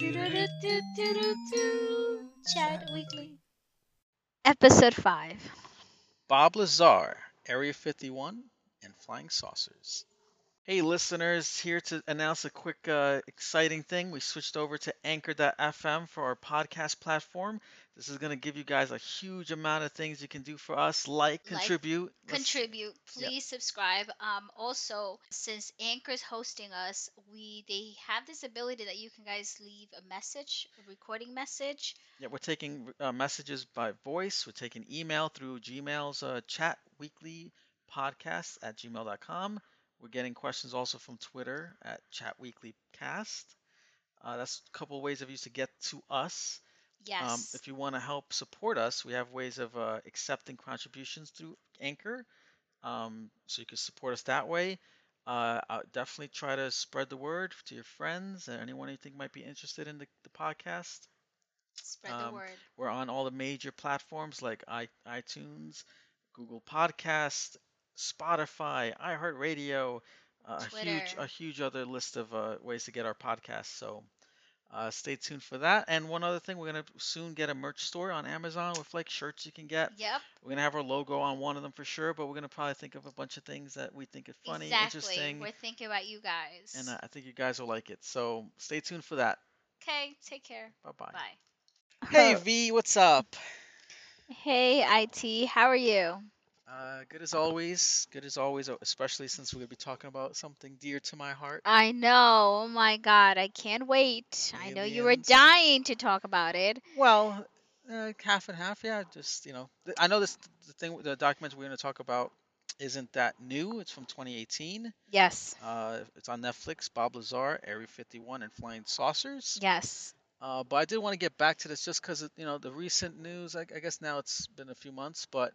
Do-do-do-do-do-do-do. Weekly. Episode 5. Bob Lazar, Area 51, and Flying Saucers. Hey, listeners, here to announce a quick, uh, exciting thing. We switched over to Anchor.fm for our podcast platform. This is going to give you guys a huge amount of things you can do for us, like, Like, contribute. Let's- Contribute. Yeah. Please subscribe. Um, also, since Anchor's hosting us, we they have this ability that you can guys leave a message, a recording message. Yeah, we're taking uh, messages by voice. We're taking email through Gmail's uh, chat weekly podcast at gmail.com. We're getting questions also from Twitter at chat chatweeklycast. Uh, that's a couple of ways of you to get to us. Yes. Um, if you want to help support us, we have ways of uh, accepting contributions through Anchor. Um, so you can support us that way. Uh, I'll definitely try to spread the word to your friends and anyone you think might be interested in the, the podcast. Spread the um, word. We're on all the major platforms like i iTunes, Google Podcast, Spotify, iHeartRadio, uh, a huge Twitter. a huge other list of uh, ways to get our podcast. So uh, stay tuned for that. And one other thing, we're gonna soon get a merch store on Amazon with like shirts you can get. Yep. We're gonna have our logo on one of them for sure, but we're gonna probably think of a bunch of things that we think are funny, exactly. interesting, We're thinking about you guys. and uh, I think you guys will like it. So stay tuned for that. okay. Take care. Bye bye. Bye. Hey V, what's up? Hey, IT. How are you? Uh, good as always. Good as always, especially since we're gonna be talking about something dear to my heart. I know. Oh my god. I can't wait. I know you were dying to talk about it. Well, uh, half and half, yeah. Just you know, I know this the thing, the document we're gonna talk about isn't that new. It's from 2018. Yes. Uh, it's on Netflix. Bob Lazar, Area 51, and Flying Saucers. Yes. Uh, but I did want to get back to this just because you know the recent news. I, I guess now it's been a few months, but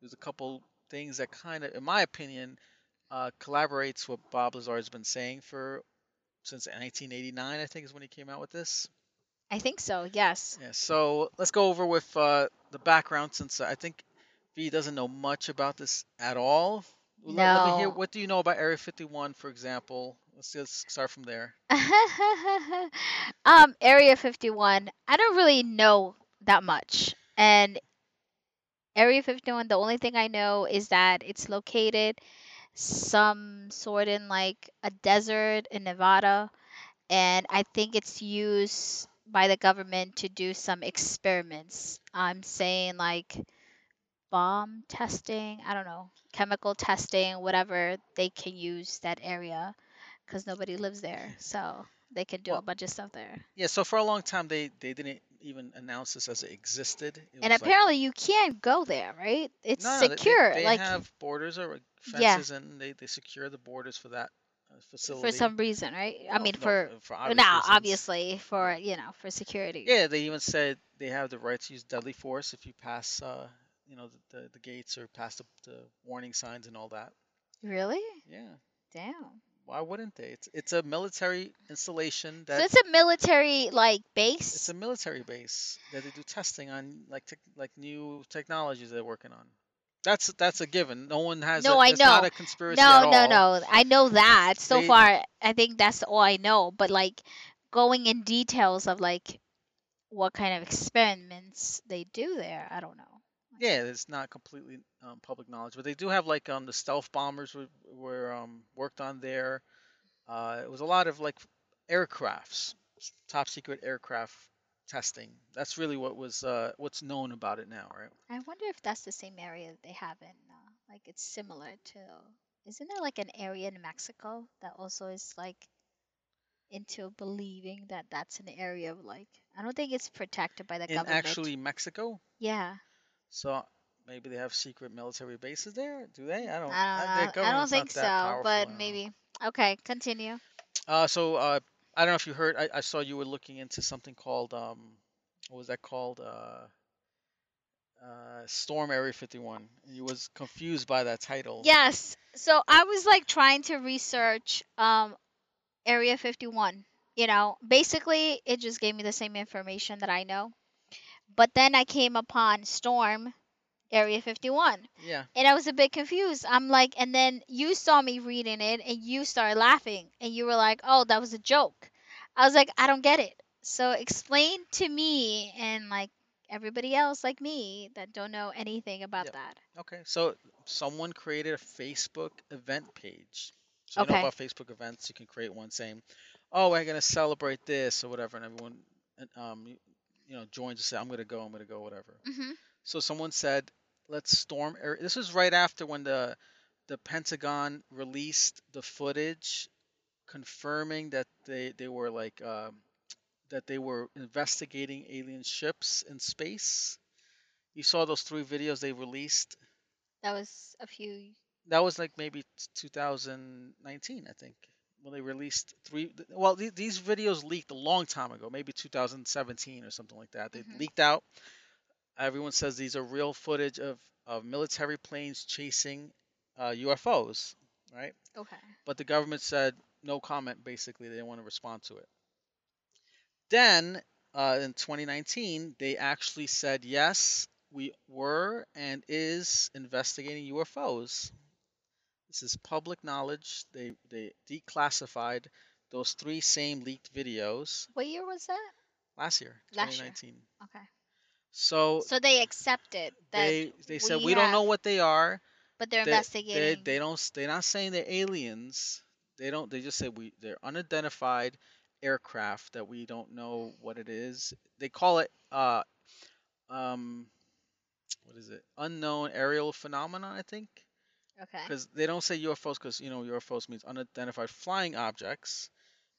there's a couple things that kind of, in my opinion, uh, collaborates what Bob Lazar has been saying for since 1989. I think is when he came out with this. I think so. Yes. Yeah. So let's go over with uh, the background since I think V doesn't know much about this at all. Let- let me hear- No. what do you know about Area 51, for example? Let's just start from there. um, Area 51. I don't really know that much. And Area 51, the only thing I know is that it's located some sort in like a desert in Nevada. And I think it's used by the government to do some experiments. I'm saying like bomb testing, I don't know, chemical testing, whatever they can use that area because nobody lives there. So they can do Well, a bunch of stuff there. Yeah. So for a long time, they they didn't even announce this as it existed. It And was like- apparently you can't go there, right? It's No, no, they- they- secure. They, like have borders or Yeah. fences, and they, they secure the borders for that uh, facility. for some reason, right? I mean no, for for obvious now reasons. obviously for, you know, for security. Yeah, they even said they have the right to use deadly force if you pass, uh, you know, the, the, the gates or pass the, the warning signs and all that. Really? Yeah. Damn. Why wouldn't they? It's it's a military installation That, So it's a military like base? it's a military base that they do testing on like tech like new technologies they're working on. That's that's a given. No one has. No, a, I it's not know. a conspiracy at No, no, no. I know that. So They- far, I think that's all I know. But like going in details of like what kind of experiments they do there, I don't know. Yeah, it's not completely um, public knowledge, but they do have like um the stealth bombers were, were um worked on there. Uh, it was a lot of like aircrafts, top secret aircraft testing. That's really what was uh what's known about it now, right? I wonder if that's the same area that they have in, uh, like it's similar to. Isn't there like an area in Mexico that also is like into believing that that's an area of like I don't think it's protected by the In government. actually Mexico, yeah, so maybe they have secret military bases there. Do they? I don't. I don't know. I don't think so, I but maybe. Okay, continue. Uh, so uh, I don't know if you heard. I, I saw you were looking into something called um, what was that called? Uh, uh, Storm Area 51. You was confused by that title. Yes. So I was like trying to research um Area 51. You know, basically it just gave me the same information that I know. But then I came upon Storm Area 51 Yeah. and I was a bit confused. I'm like and then you saw me reading it and you started laughing and you were like, "Oh, that was a joke." I was like, "I don't get it." So explain to me and like everybody else like me that don't know anything about Yep. that. Okay, so someone created a Facebook event page. So you Okay. know about Facebook events, you can create one saying, "Oh, we're gonna celebrate this" or whatever, and everyone, um, you, know, joins to say, "I'm gonna go, I'm gonna go," whatever. Mhm. So someone said, "Let's storm." Area. This was right after when the the Pentagon released the footage confirming that they they were like um, that they were investigating alien ships in space. You saw those three videos they released. That was a few That was like maybe 2019, I think, when they released three. Well, th- these videos leaked a long time ago, maybe 2017 or something like that. They Mhm. leaked out. Everyone says these are real footage of of military planes chasing uh, UFOs, right? Okay. but the government said no comment. Basically, they didn't want to respond to it. Then uh, in 2019, they actually said yes, we were and is investigating UFOs. This is public knowledge. They they declassified those three same leaked videos What year was that? last year, Last year. 2019. Okay. So, So they accepted that they they said we we don't know what they are. but they're they, investigating. They, they don't. They're not saying they're aliens. They don't. They just say we. They're unidentified aircraft that we don't know what it is. They call it. Uh, um, what is it? Unknown aerial phenomenon. I think okay. because they don't say UFOs because you know UFOs means unidentified flying objects,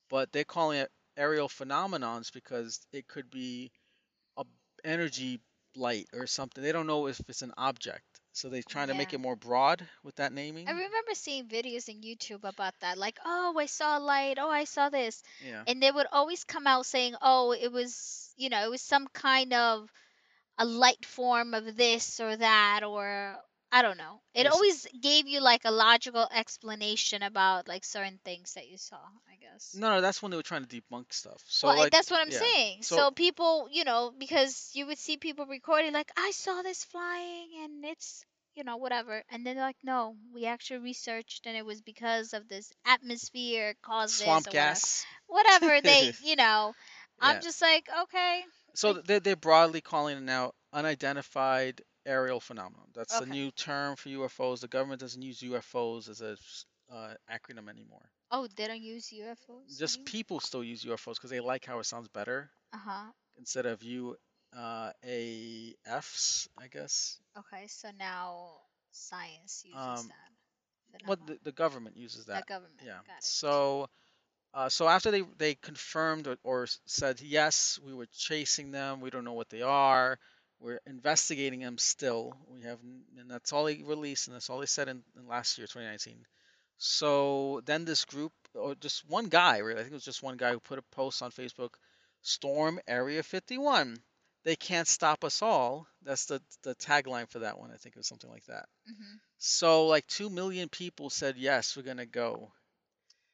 but they're calling it aerial phenomenons because it could be a energy light or something. They don't know if it's an object. So they're trying to make it more broad with that naming. I remember seeing videos in YouTube about that. Like, oh, I saw a light. Oh, I saw this. Yeah. And they would always come out saying, oh, it was, you know, it was some kind of a light form of this or that, or I don't know. It Yes. always gave you like a logical explanation about like certain things that you saw, I guess. No, no, that's when they were trying to debunk stuff. So well, I- like, that's what I'm yeah. saying. So, So- people, you know, because you would see people recording like, I saw this flying and it's, you know, whatever. And then they're like, no, we actually researched and it was because of this atmosphere caused swamp or whatever. gas. Whatever they, you know, I'm just like, okay, So they're they're broadly calling it now unidentified aerial phenomenon. That's the Okay. new term for UFOs. The government doesn't use UFOs as a uh, acronym anymore. oh, they don't use UFOs. Just people still use UFOs because they like how it sounds better Uh huh. instead of U uh, A Fs, I guess. Okay, so now science uses Um, that. What phenomenon. the, the government uses that. The government. Yeah. So, uh, so after they they confirmed or, or said yes, we were chasing them. We don't know what they are. We're investigating them still. We have, and that's all they released, and that's all they said in, in last year, 2019. So then this group, or just one guy, really, I think it was just one guy who put a post on Facebook, "Storm Area 51. They can't stop us all." That's the the tagline for that one. I think it was something like that. hmm So like two million people said yes, we're gonna go.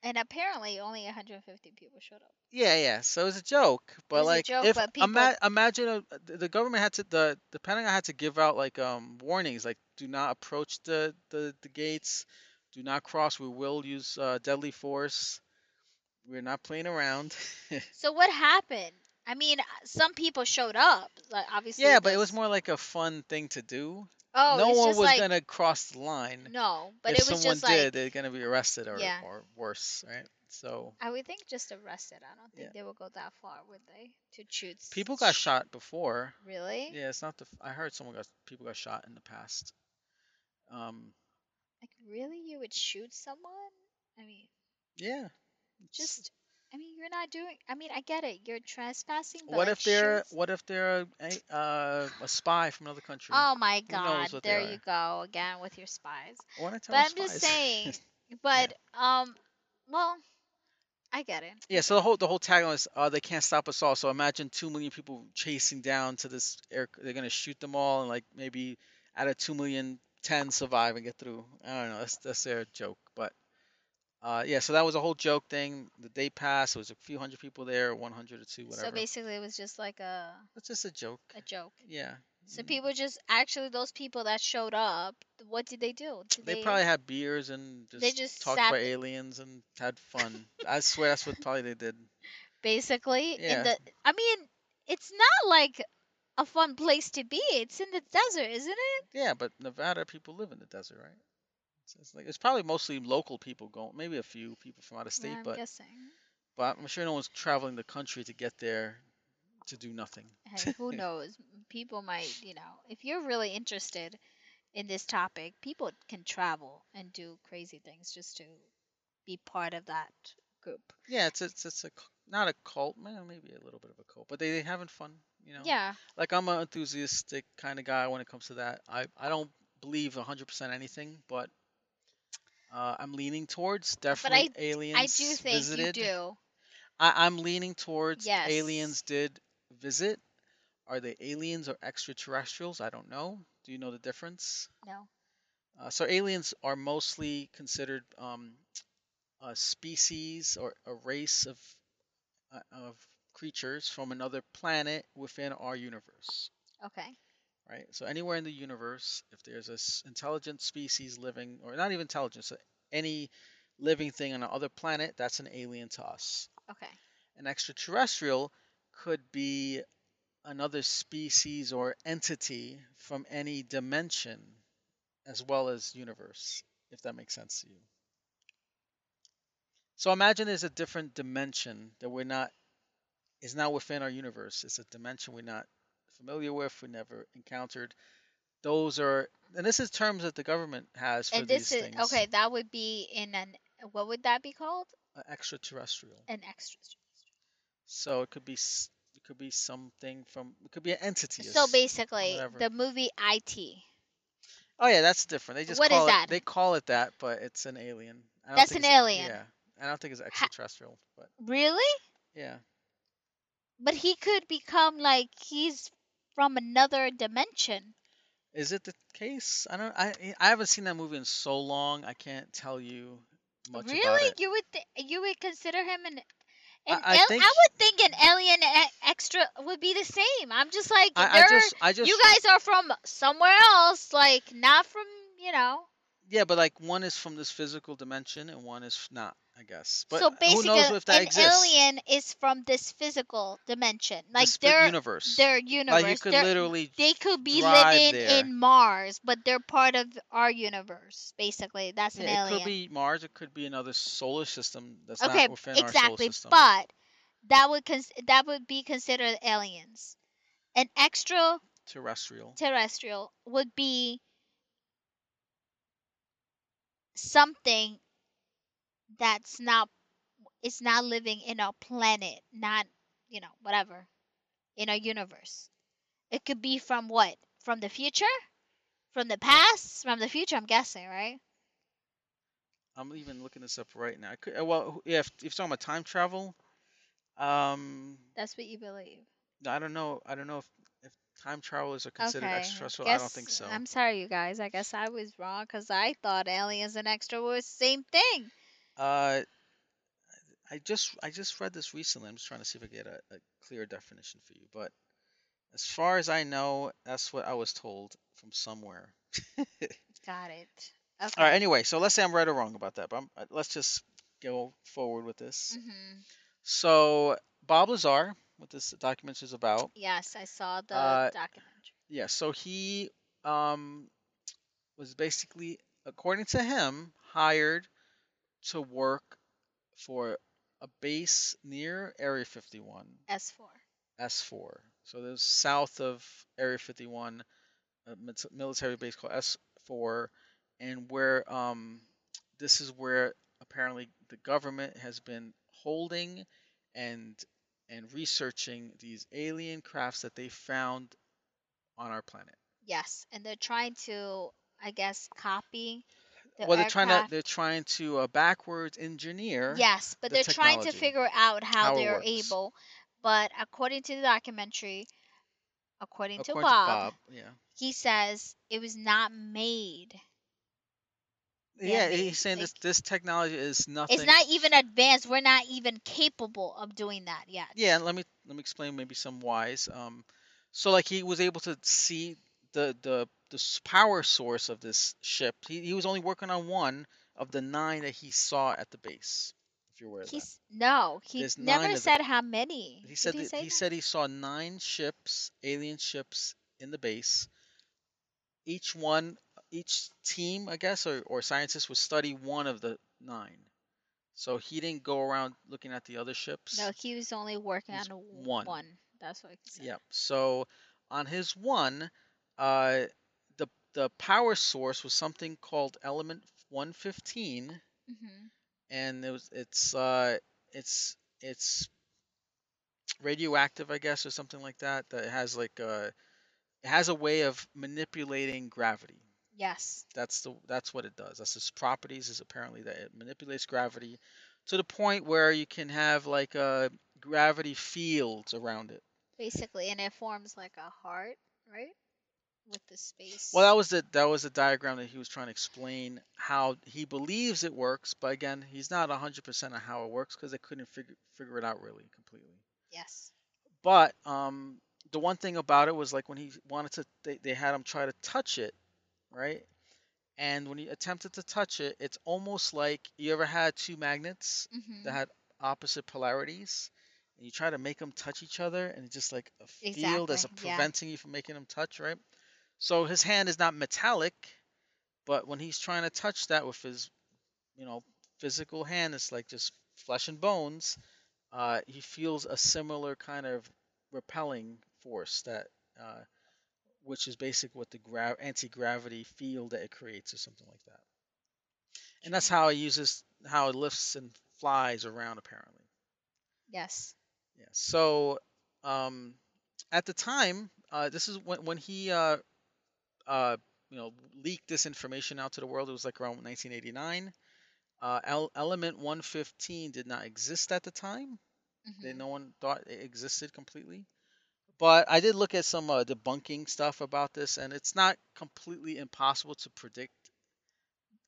And apparently, only 150 people showed up. Yeah, yeah. So it was a joke, but was a like joke, if but people- ima- imagine a, the the government had to the the Pentagon had to give out like um warnings like do not approach the the, the gates, do not cross. We will use uh, deadly force. We're not playing around. So what happened? I mean, uh, some people showed up. Like obviously. yeah, but it was more like a fun thing to do. Oh, no it's one just was like gonna cross the line. no, but if it was someone just did, like they're gonna be arrested or Yeah. or worse, right? So I would think just arrested. I don't think Yeah. they would go that far, would they? To shoot. s- people got sh- shot before. Really? Yeah, it's not the. f- I heard someone got people got shot in the past. Um, Like really, you would shoot someone? I mean, yeah. it's- just. I mean, you're not doing. I mean, I get it. You're trespassing. But what like, if they're what if they're a uh, a spy from another country? Oh my God! There you go again with your spies. I wanna tell But I'm spies. just saying. But um, well, I get it. yeah. So the whole the whole tagline is uh, they can't stop us all. So imagine two million people chasing down to this air. They're gonna shoot them all, and like maybe out of two million, ten survive and get through. I don't know. That's that's their joke, but. Uh, yeah, so that was a whole joke thing. The day passed. It was a few hundred people there, 100 or two, whatever. So basically, it was just like a It's just a joke. a joke. Yeah. So people just actually those people that showed up, what did they do? Did They probably had beers and just, They just talked about aliens and had fun. I swear that's what probably they did. basically. Yeah. In the, I mean, it's not like a fun place to be. It's in the desert, isn't it? Yeah, but Nevada people live in the desert, right? It's, it's like it's probably mostly local people going, maybe a few people from out of state, Yeah, I'm but guessing. but I'm sure no one's traveling the country to get there to do nothing. Hey, who knows? People might, you know, if you're really interested in this topic, people can travel and do crazy things just to be part of that group. Yeah, it's it's it's a not a cult, maybe a little bit of a cult, but they they having fun, you know. Yeah. Like I'm an enthusiastic kind of guy when it comes to that. I I don't believe 100% anything, but uh, I'm leaning towards definitely aliens I do think visited. you do. I, I'm leaning towards Yes. aliens did visit. Are they aliens or extraterrestrials? I don't know. Do you know the difference? No. Uh, so aliens are mostly considered um, a species or a race of uh, of creatures from another planet within our universe, Okay. Right? So anywhere in the universe, if there's a s- intelligent species living, or not even intelligent, so uh, any living thing on another planet, that's an alien to us. Okay. An extraterrestrial could be another species or entity from any dimension as well as universe, if that makes sense to you. So imagine there's a different dimension that we're not is not within our universe. It's a dimension we're not familiar with, we never encountered. Those are and this is terms that the government has for And this these is things. okay. That would be in an what would that be called? extraterrestrial. An extraterrestrial. So it could be s- it could be something from it could be an entity. So basically, the movie IT. Oh yeah, that's different. They just What is it that? they call it that, but it's an alien. That's an alien. Yeah, I don't think it's extraterrestrial, but Really? yeah. But he could become like he's from another dimension. Is it the case? I don't. I I haven't seen that movie in so long. I can't tell you much about it. really? You would th- you would consider him an I- an I think- I would think an alien e- extra would be the same. I'm just like I, I just I just you guys are from somewhere else, like not from you know. yeah, but like one is from this physical dimension and one is not. I guess. But so who basically, knows if that an exists? alien is from this physical dimension, like their universe. their universe. like you could literally they could be living there. in Mars, but they're part of our universe. Basically, that's an Yeah, it could be Mars. It could be another solar system that's okay, not within our solar exactly. system. But that would cons- that would be considered aliens. An extraterrestrial terrestrial. would be something that's not it's not living in our planet, not you know whatever, in our universe. It could be from what? From the future? From the past? From the future? I'm guessing, right? I'm even looking this up right now. I could, well, yeah, if, if you're talking about time travel, um, That's what you believe. I don't know. I don't know if, if time travelers are considered okay. extraterrestrial. I don't think so. I'm sorry, you guys. I guess I was wrong because I thought aliens and extra were the same thing. Uh, I just I just read this recently. I'm just trying to see if I get a, a clear definition for you. But as far as I know, that's what I was told from somewhere. Got it. Okay. All right. Anyway, so let's say I'm right or wrong about that. But I'm, uh, let's just go forward with this. hmm So Bob Lazar, what this document is about. Yes, I saw the Uh, documentary. Yeah. So he um was basically, according to him, hired to work for a base near Area 51. S4. S4. So there's south of Area 51, a military base called S4, and where um, this is where apparently the government has been holding and and researching these alien crafts that they found on our planet. Yes, and they're trying to, I guess, copy the well, they're trying to they're trying to uh, backwards engineer. Yes, but the they're trying to figure out how, how they're able. But according to the documentary, according, according to, to Bob, Bob, yeah. he says it was not made. Yeah, they- he's saying they- this this technology is nothing. It's not even advanced. We're not even capable of doing that yet. Yeah, let me let me explain maybe some whys. Um, so like he was able to see the the the power source of this ship. He he was only working on one of the nine that he saw at the base. If you're aware of that. He's no, he There's never said how many. He said Did he that he said he saw nine ships, alien ships in the base. Each one, each team, I guess, or, or scientists would study one of the nine. So he didn't go around looking at the other ships. No, he was only working He's on one. one. That's what he said. Yep. So on his one, uh, the the power source was something called element 115, hmm and it was it's uh it's it's radioactive, I guess, or something like that. That has like uh it has a way of manipulating gravity. Yes. That's the that's what it does. That's its properties is apparently that it manipulates gravity to the point where you can have like uh gravity fields around it. Basically, and it forms like a heart, right? With the space. Well, that was the that was the diagram that he was trying to explain how he believes it works, but again, he's not 100% on how it works because they couldn't figure figure it out really completely. yes. But um, the one thing about it was like when he wanted to, they, they had him try to touch it, right? And when he attempted to touch it, it's almost like you ever had two magnets hmm that had opposite polarities, and you try to make them touch each other, and it's just like a field Exactly, that's yeah. preventing you from making them touch, right? So his hand is not metallic, but when he's trying to touch that with his, you know, physical hand, it's like just flesh and bones. Uh, he feels a similar kind of repelling force that, uh, which is basically what the gra- anti-gravity field that it creates, or something like that. And that's how he uses how it lifts and flies around, apparently. Yes. Yeah. So, um, at the time, uh, this is when when he uh, uh, you know leaked this information out to the world. It was like around 1989. Uh, El- element 115 did not exist at the time. They, hmm no one thought it existed completely. But I did look at some uh, debunking stuff about this, and it's not completely impossible to predict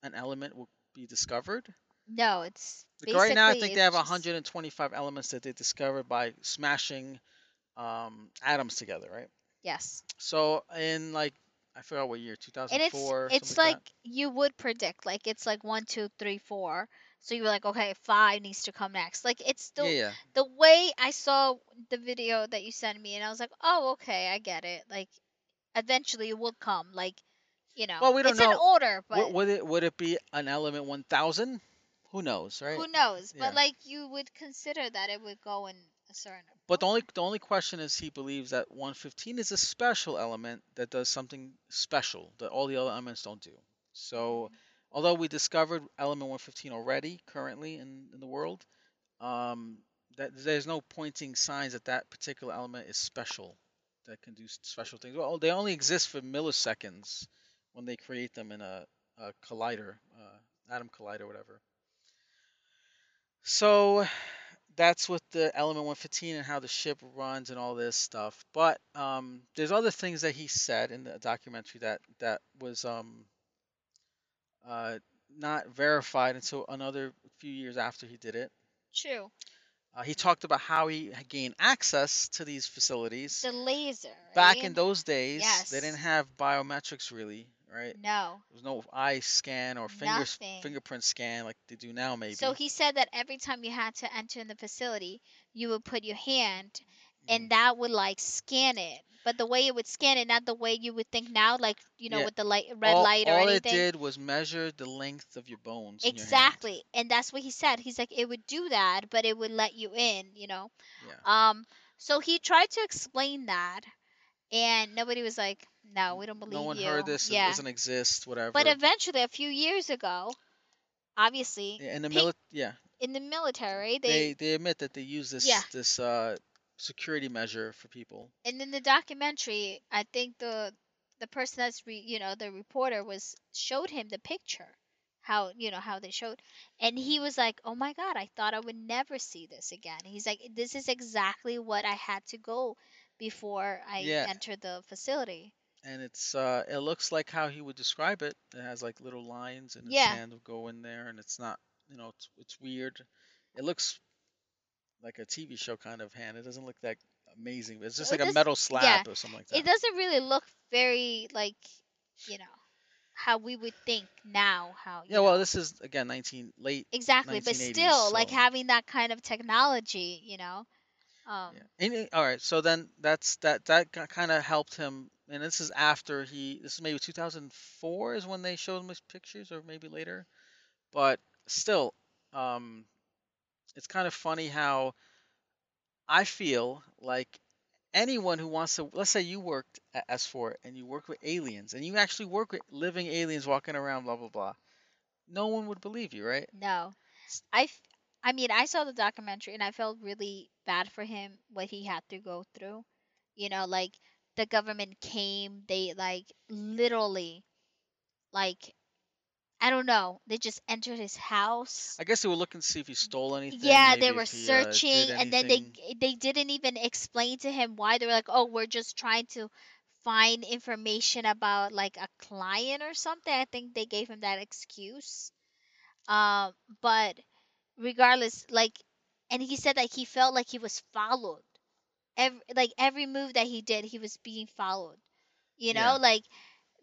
an element will be discovered. No, it's Like right now, I think they have just- 125 elements that they discovered by smashing um, atoms together, right? Yes. So in like I forgot what year, and it's it's like you would predict like it's like one two three four so you were like okay five needs to come next like it's the yeah, yeah. the way i saw the video that you sent me and i was like oh okay i get it like eventually it will come like you know Well, we don't it's in know. order but Would, would it would it be an element 1000? Who knows, right? who knows Yeah. but like you would consider that it would go in But the only the only question is he believes that 115 is a special element that does something special that all the other elements don't do. So although we discovered element 115 already currently in, in the world, um, that there's no pointing signs that that particular element is special that can do special things. Well, they only exist for milliseconds when they create them in a, a collider, uh, atom collider, whatever. So that's with the element 115 and how the ship runs and all this stuff. But um, there's other things that he said in the documentary that that was um, uh, not verified until another few years after he did it. true Uh, he talked about how he gained access to these facilities. the laser Back in those days, they didn't have biometrics really, right? no There's no eye scan or finger Nothing. fingerprint scan like they do now, maybe. So he said that every time you had to enter in the facility, you would put your hand Mhm. and that would like scan it. But the way it would scan it, not the way you would think now, like you know, Yeah. with the light red all, light or all anything. it did was measure the length of your bones. in your hand. exactly. And that's what he said. He's like, it would do that, but it would let you in, you know. Yeah. Um so he tried to explain that and nobody was like, No, we don't believe you." no one you. heard this. Yeah. It doesn't exist. Whatever. But eventually a few years ago, obviously Yeah, in the pe- mili- yeah, in the military they, they they admit that they use this Yeah. this uh security measure for people. and in the documentary i think the the person that's re, you know the reporter was showed him the picture how you know how they showed and he was like oh my god i thought i would never see this again he's like this is exactly what i had to go before i Yeah. entered the facility And it's uh it looks like how he would describe it. It has like little lines and his Yeah. hand will go in there and it's not you know, it's it's weird. It looks like a TV show kind of hand. It doesn't look that amazing. It's just It like a metal slab yeah. or something like that. it doesn't really look very like you know how we would think now. How Yeah, well, this is again 19 late. exactly, but 1980s, still, like having that kind of technology, you know. Um, Yeah. It- all right, so then that's that that kind of helped him, and this is after he. This is maybe 2004 is when they showed him his pictures, or maybe later. But still, um, it's kind of funny how I feel like anyone who wants to, let's say you worked at S4 and you work with aliens, and you actually work with living aliens walking around, blah blah blah. No one would believe you, right? No, I I mean, I saw the documentary and I felt really bad for him what he had to go through. You know, like the government came, they like literally, like, I don't know, they just entered his house. I guess they were looking to see if he stole anything. Yeah, they were he, uh, searching, and then they they didn't even explain to him why. They were like, "Oh, we're just trying to find information about like a client or something." I think they gave him that excuse. Um, but regardless, like, and he said that he felt like he was followed. Every like every move that he did, he was being followed. You know, Yeah. like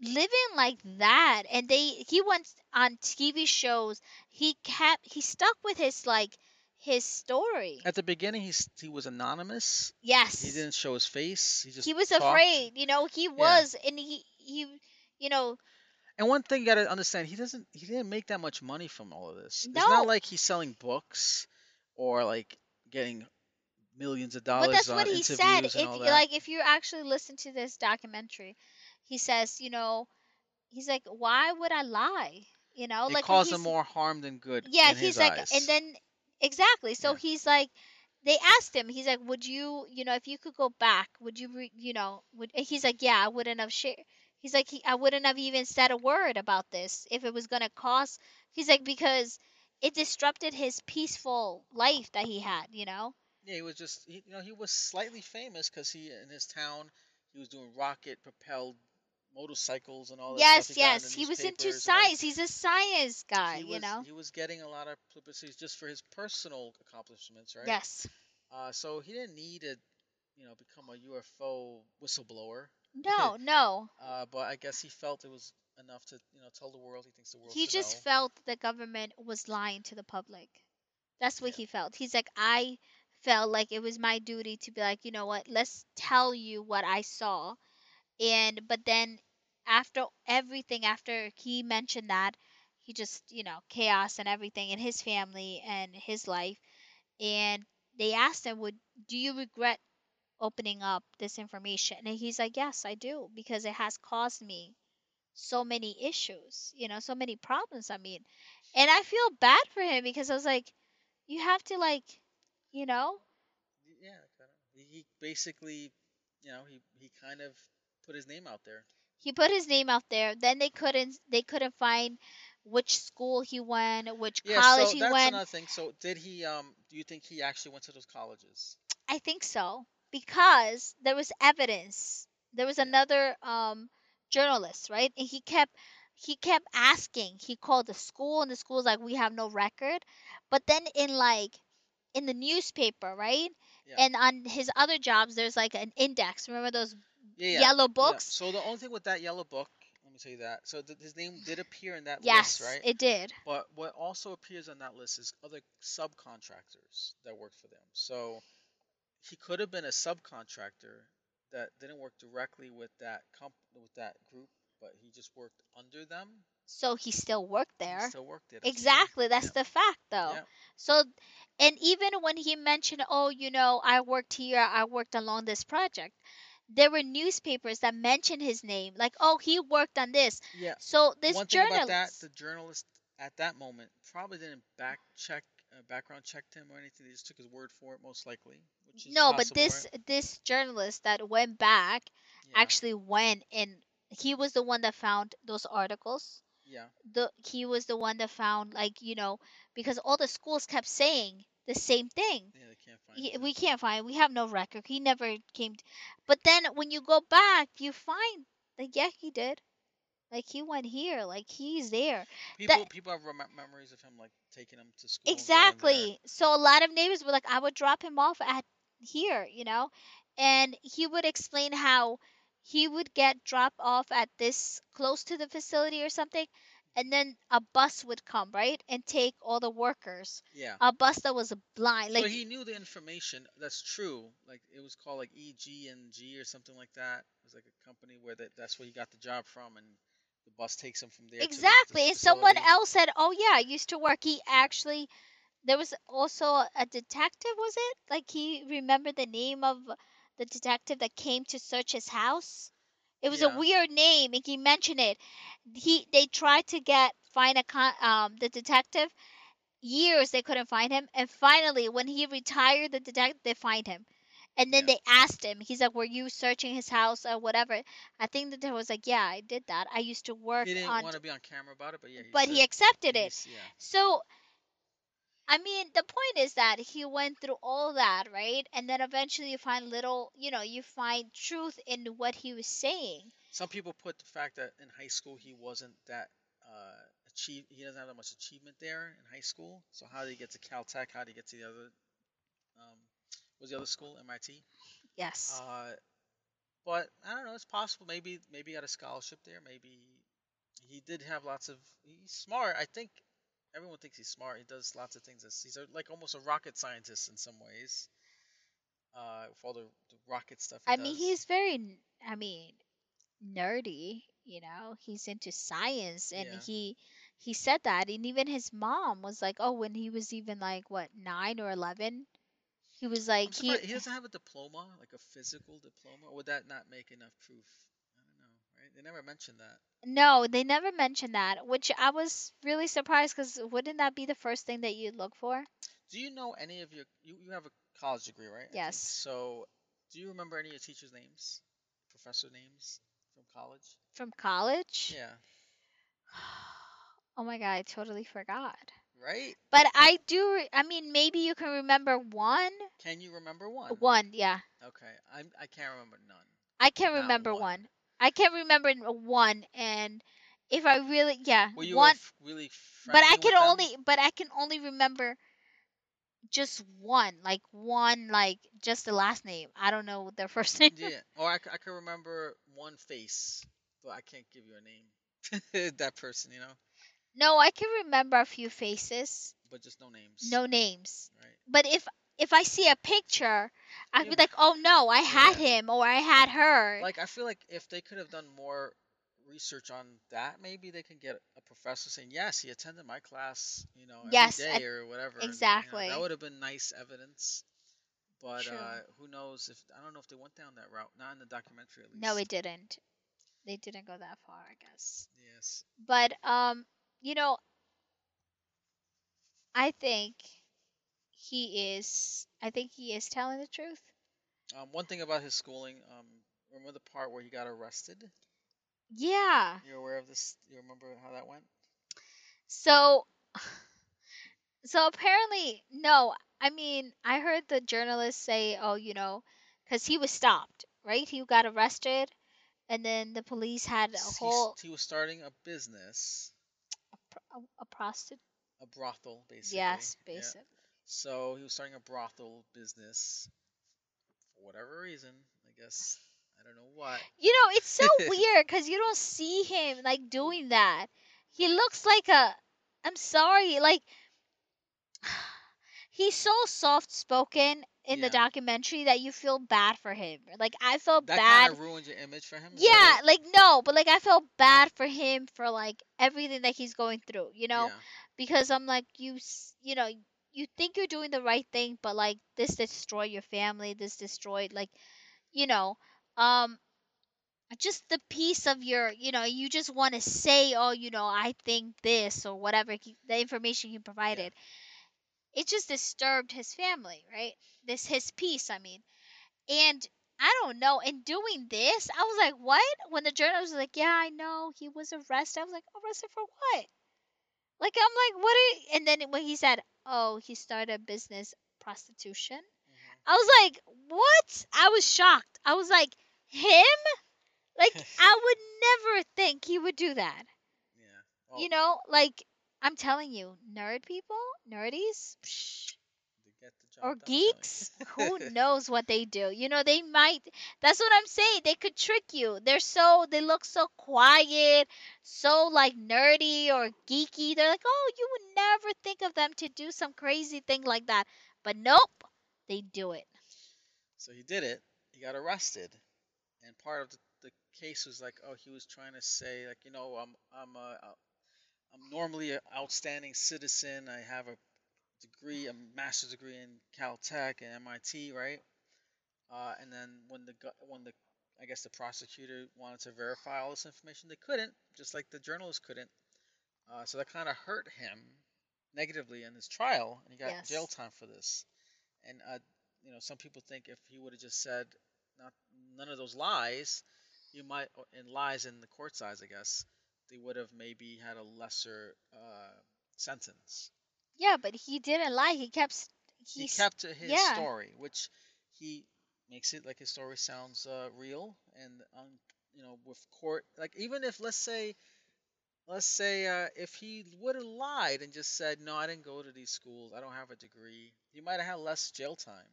living like that and they he went on TV shows he kept he stuck with his like his story At the beginning, he's he was anonymous. yes He didn't show his face. He just he was talked. afraid you know he was and he he you know And one thing you gotta understand, he doesn't he didn't make that much money from all of this. No. It's not like he's selling books or like getting millions of dollars but that's what he said if all you that. like if you actually listen to this documentary he says you know he's like why would i lie you know it like him more harm than good. yeah he's like eyes. and then exactly so Yeah. he's like they asked him he's like would you you know if you could go back would you re, you know would he's like yeah i wouldn't have shared he's like he, i wouldn't have even said a word about this if it was going to cost he's like because it disrupted his peaceful life that he had you know? Yeah, he was just he, you know he was slightly famous because he in his town he was doing rocket propelled motorcycles and all that yes yes the he was into science. He's a science guy he you know? he was getting a lot of publicity just for his personal accomplishments, right? yes. Uh, so he didn't need to, you know, become a UFO whistleblower. no no. Uh, but I guess he felt it was enough to, you know, tell the world. He thinks the world. he just know. felt the government was lying to the public. That's what Yeah. he felt. He's like, I felt like it was my duty to be like, you know what, let's tell you what I saw. And, but then after everything, after he mentioned that, he just, you know, chaos and everything in his family and his life. And they asked him, would, do you regret opening up this information? And he's like, yes, I do, because it has caused me so many issues, you know, so many problems. I mean, and I feel bad for him because I was like, you have to like, you know, Yeah, kind of. He, basically, you know, he he kind of put his name out there. he put his name out there. Then they couldn't they couldn't find which school he went, which Yeah, college so he that's went. another thing. So did he? Um, do you think he actually went to those colleges? I think so because there was evidence. There was another um journalist, right? And he kept he kept asking. He called the school and the school's like we have no record. But then in like in the newspaper, right? Yeah. And on his other jobs there's like an index. Remember those Yeah, yeah. yellow yeah. books? So the only thing with that yellow book, let me tell you that. So th- his name did appear in that Yes, list, right? it did. But what also appears on that list is other subcontractors that worked for them. So he could have been a subcontractor that didn't work directly with that comp- with that group, but he just worked under them. So he still worked He there. still worked there. that's. Exactly, that's Yeah. the fact though. Yeah. So and even when he mentioned, "Oh, you know, I worked here, I worked along this project." There were newspapers that mentioned his name, like, "Oh, he worked on this." Yeah. So this One thing about that, journalist, the journalist at that moment probably didn't back check, uh, background checked him or anything. They just took his word for it, most likely. Which is no, but this right? this journalist that went back Yeah. actually went and he was the one that found those articles. Yeah. The he was the one that found like you know because all the schools kept saying the same thing. Yeah, they can't find. He, we can't find. We have no record. He never came. but then when you go back, you find like yeah, he did. Like he went here. Like he's there. People people have rem- memories of him like taking him to school. Exactly. So a lot of neighbors were like, I would drop him off at here, you know, and he would explain how he would get dropped off at this close to the facility or something, and then a bus would come, right? And take all the workers. Yeah. A bus that was blind. so Like he knew the information. That's true. Like it was called like EG and G or something like that. It was like a company where that, that's where he got the job from, and the bus takes him from there. the- exactly. and someone else said, "Oh yeah, I used to work." He actually there was also a detective, was it? Like he remembered the name of the detective that came to search his house. It was Yeah. a weird name, and he mentioned it. He they tried to get find a con, um the detective. Years they couldn't find him, and finally, when he retired, the detective they find him. And then Yeah. they asked him. He's like, "Were you searching his house or whatever?" I think that there was like, "Yeah, I did that. I used to work He didn't on." want to be on camera about it, but yeah. He but said, he accepted it. he's- Yeah. So, I mean, the point is that he went through all that, right? And then eventually you find little, you know, you find truth in what he was saying. Some people put the fact that in high school he wasn't that uh, achieve. He doesn't have that much achievement there in high school. So how did he get to Caltech? How did he get to the other? Um, was the other school? MIT. Yes. Uh, but I don't know. It's possible. Maybe maybe he got a scholarship there. Maybe he did have lots of. He's smart. I think everyone thinks he's smart. He does lots of things. He's a, like almost a rocket scientist in some ways. Uh, with all the, the rocket stuff. I mean, he's very, I mean, nerdy, you know. He's into science and Yeah. he he said that and even his mom was like, "Oh, when he was even like what, 9 or 11, he was like he he doesn't have a diploma, like a physical diploma. Would that not make enough proof? I don't know, right? They never mentioned that. No, they never mentioned that, which I was really surprised because wouldn't that be the first thing that you'd look for? Do you know any of your? You, you have a college degree, right? Yes. So, do you remember any of your teachers' names, professor names from college? From college? Yeah. Oh my god, I totally forgot. Right? But I do. Re- I mean, maybe you can remember one. Can you remember one? One, yeah. Okay. I'm. I can't remember none. I can Not remember one. one. I can remember one, and if I really, yeah, Were you one. f- really? But I can them? only, but I can only remember just one, like one, like just the last name. I don't know their first name. Yeah. Or I, I can remember one face, but I can't give you a name. that person, you know. No, I can remember a few faces, But just no names. no names. Right. But if if I see a picture, I'd Yeah, be like, "Oh no, I had Yeah. him or I had her." Like I feel like if they could have done more research on that, maybe they can get a professor saying, "Yes, he attended my class, you know, every Yes, day I- or whatever." and, you know, exactly. that would have been nice evidence. But True. uh, who knows if I don't know if they went down that route. Not in the documentary, at least. no, it didn't. They didn't go that far, I guess. Yes. But um, you know, I think he is. I think he is telling the truth. Um, one thing about his schooling. Um, remember the part where he got arrested? Yeah. You're aware of this? You remember how that went? So, so apparently, no. I mean, I heard the journalist say, "Oh, you know, because he was stopped, right? He got arrested, and then the police had a he whole He was starting a business, a, a prostitute. a brothel, basically. Yes, Yeah. So he was starting a brothel business for whatever reason. I guess I don't know what. You know, it's so weird because you don't see him like doing that. He looks like a. I'm sorry, like he's so soft spoken in the documentary that you feel bad for him. Like I felt That bad. kind of ruined your image for him. Yeah, like no, but like I felt bad for him for like everything that he's going through, you know? Yeah. Because I'm like you you know, you think you're doing the right thing, but like this destroyed your family, this destroyed like you know, um just the piece of your, you know, you just want to say, "Oh, you know, I think this" or whatever he, the information he provided. It just disturbed his family, right? This his peace, I mean. And I don't know. In doing this, I was like, what? When the journalist was like, yeah, I know he was arrested, I was like, arrested for what? Like, I'm like, what? Are you? And then when he said, oh, he started a business prostitution, Mhm. I was like, what? I was shocked. I was like, him? Like, I would never think he would do that. Yeah. Well, You know, like, I'm telling you, nerd people, nerdies, psh, they get the job. or I'm telling you. geeks who knows what they do you know they might that's what i'm saying they could trick you they're so they look so quiet so like nerdy or geeky they're like oh you would never think of them to do some crazy thing like that but nope they do it So he did it. He got arrested, and part of the, the case was like, oh, he was trying to say like, you know, I'm I'm a uh, I'm normally an outstanding citizen. I have a degree, a master's degree in Caltech and MIT, right? Uh, and then when the when the I guess the prosecutor wanted to verify all this information, they couldn't, just like the journalist couldn't. Uh, so that kind of hurt him negatively in his trial, and he got Yes. jail time for this. And uh, you know, some people think if he would have just said not none of those lies, you might or- and lies in the court's eyes, I guess, they would have maybe had a lesser uh, sentence. yeah but he didn't lie he kept He kept his yeah. story, which he makes it like his story sounds uh, real and um, you know with court like even if let's say let's say uh, if he would have lied and just said no I didn't go to these schools I don't have a degree he might have had less jail time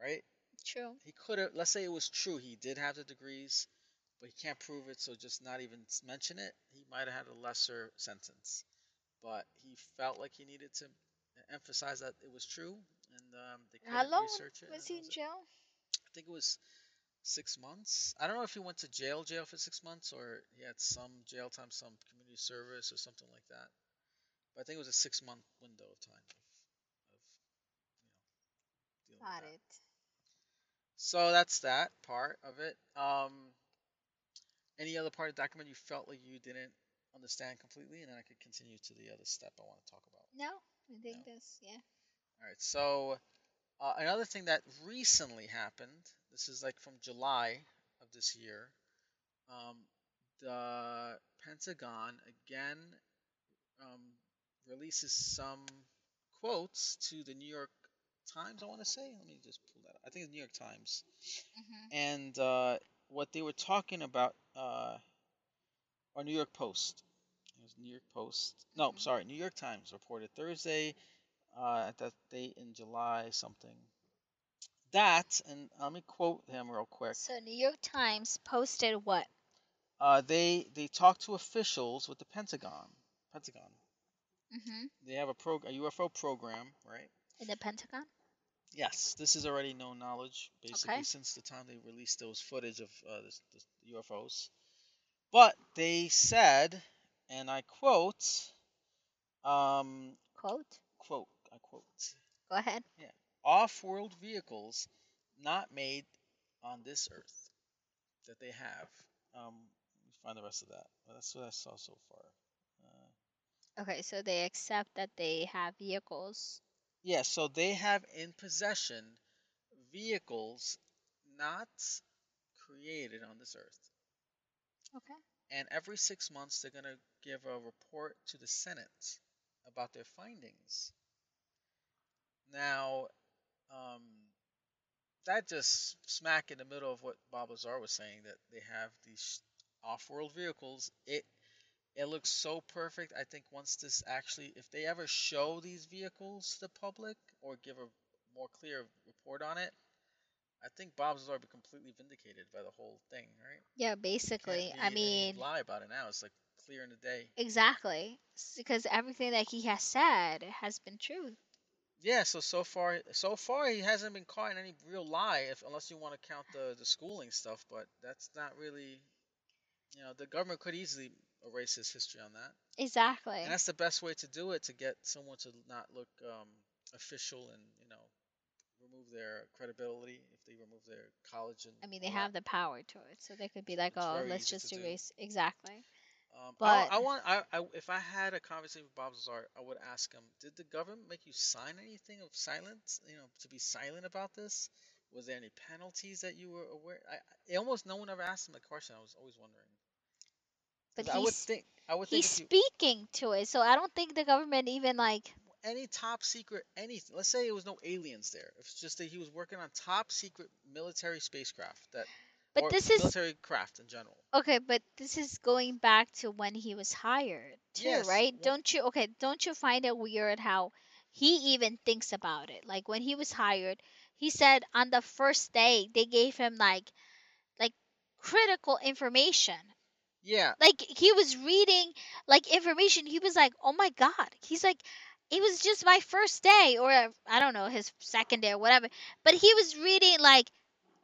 right true he could have let's say it was true he did have the degrees but he can't prove it so just not even mention it he might have had a lesser sentence but he felt like he needed to emphasize that it was true and um, they couldn't how long research it was he in was it. jail I think it was six months. I don't know if he went to jail, jail for six months, or he had some jail time, some community service, or something like that. But I think it was a six month window of time of, of you know, got that. it So that's that part of it. Um, any other part of the document you felt like you didn't understand completely, and then I could continue to the other step I want to talk about. no i think No. this yeah All right. So uh, another thing that recently happened. This is like from July of this year. Um, the Pentagon again um, releases some quotes to the New York Times. I want to say. Let me just pull that. up. I think it's New York Times. hmm And uh, what they were talking about, uh, or New York Post. It was New York Post. No, sorry, New York Times reported Thursday uh, at that date in July something. That, and let me quote him real quick. so new york times posted what Uh, they they talked to officials with the Pentagon. Pentagon. Mm-hmm. They have a prog- a UFO program, right? in the pentagon Yes, this is already known knowledge, basically, Okay. since the time they released those footage of uh, this, this UFOs. But they said, and I quote, um, quote quote, I quote, go ahead Yeah, off-world vehicles not made on this earth that they have. Um, let me find the rest of that. That's what I saw so far. Uh, okay so they accept that they have vehicles yeah, so they have in possession vehicles not created on this earth. okay And every six months, they're going to give a report to the Senate about their findings. Now, um, that just smack in the middle of what Bob Lazar was saying that they have these off-world vehicles. It it looks so perfect. I think once this actually, if they ever show these vehicles to the public or give a more clear report on it, I think Bob's will completely vindicated by the whole thing, right? yeah basically i mean lie about it now. It's like clear in the day. exactly because everything that he has said has been true Yeah, so so far so far he hasn't been caught in any real lie if unless you want to count the the schooling stuff, but that's not really you know, the government could easily erase his history on that. exactly And that's the best way to do it to get someone to not look um official and, you know, remove their credibility if they remove their college and I mean, they have the power to it, so they could be like, "Oh, let's just to do. erase." Exactly. Um, But- I, I want I, I if I had a conversation with Bob Lazar, I would ask him, did the government make you sign anything of silence? You know, to be silent about this? Was there any penalties that you were aware? I, I almost no one ever asked him the question. I was always wondering. But I would he's think I would think he's you, speaking to it, so I don't think the government even like. Any top secret anything. Let's say it was no aliens there. It's just that he was working on top secret military spacecraft that But this is military craft in general. okay. But this is going back to when he was hired, too, Yes, right? wha- Don't you? Okay, don't you find it weird how he even thinks about it. Like when he was hired, he said on the first day they gave him like like critical information. Yeah. Like he was reading like information. He was like, "Oh my god." He's like it was just my first day or I don't know, his second day or whatever. But he was reading like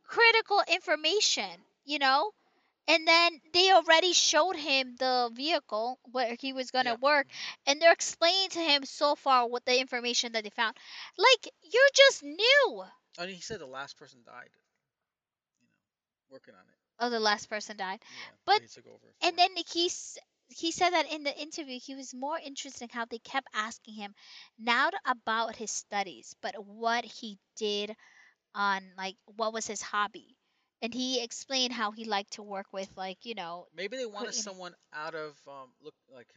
critical information, you know? And then they already showed him the vehicle where he was going to Yeah. work and they're explaining to him so far what the information that they found. Like you're just new. I mean, he said the last person died. You know, working on it. Oh, the last person died. Yeah. But- he took over. And then he s- he said that in the interview he was more interested in how they kept asking him not about his studies, but what he did on like what was his hobby. And he explained how he liked to work with like, you know, maybe they wanted someone out of um look like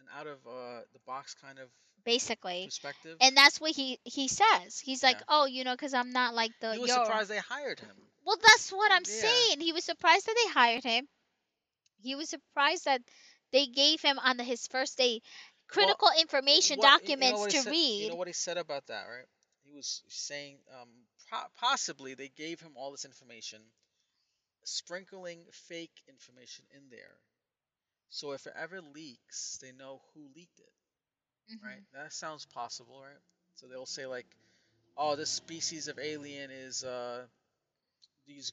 an out of uh the box kind of basically. perspective. And that's what he he says. He's like, Yeah. "Oh, you know, cuz I'm not like the he was your- surprised they hired him. Well, that's what I'm Yeah. saying. He was surprised that they hired him. He was surprised that they gave him on the, his first day critical information What- you know documents to said- read. You know what he said about that, right? He was saying um pro- possibly they gave him all this information, sprinkling fake information in there. So if it ever leaks, they know who leaked it, Mhm. right? That sounds possible, right? So they'll say like, "Oh, this species of alien is uh these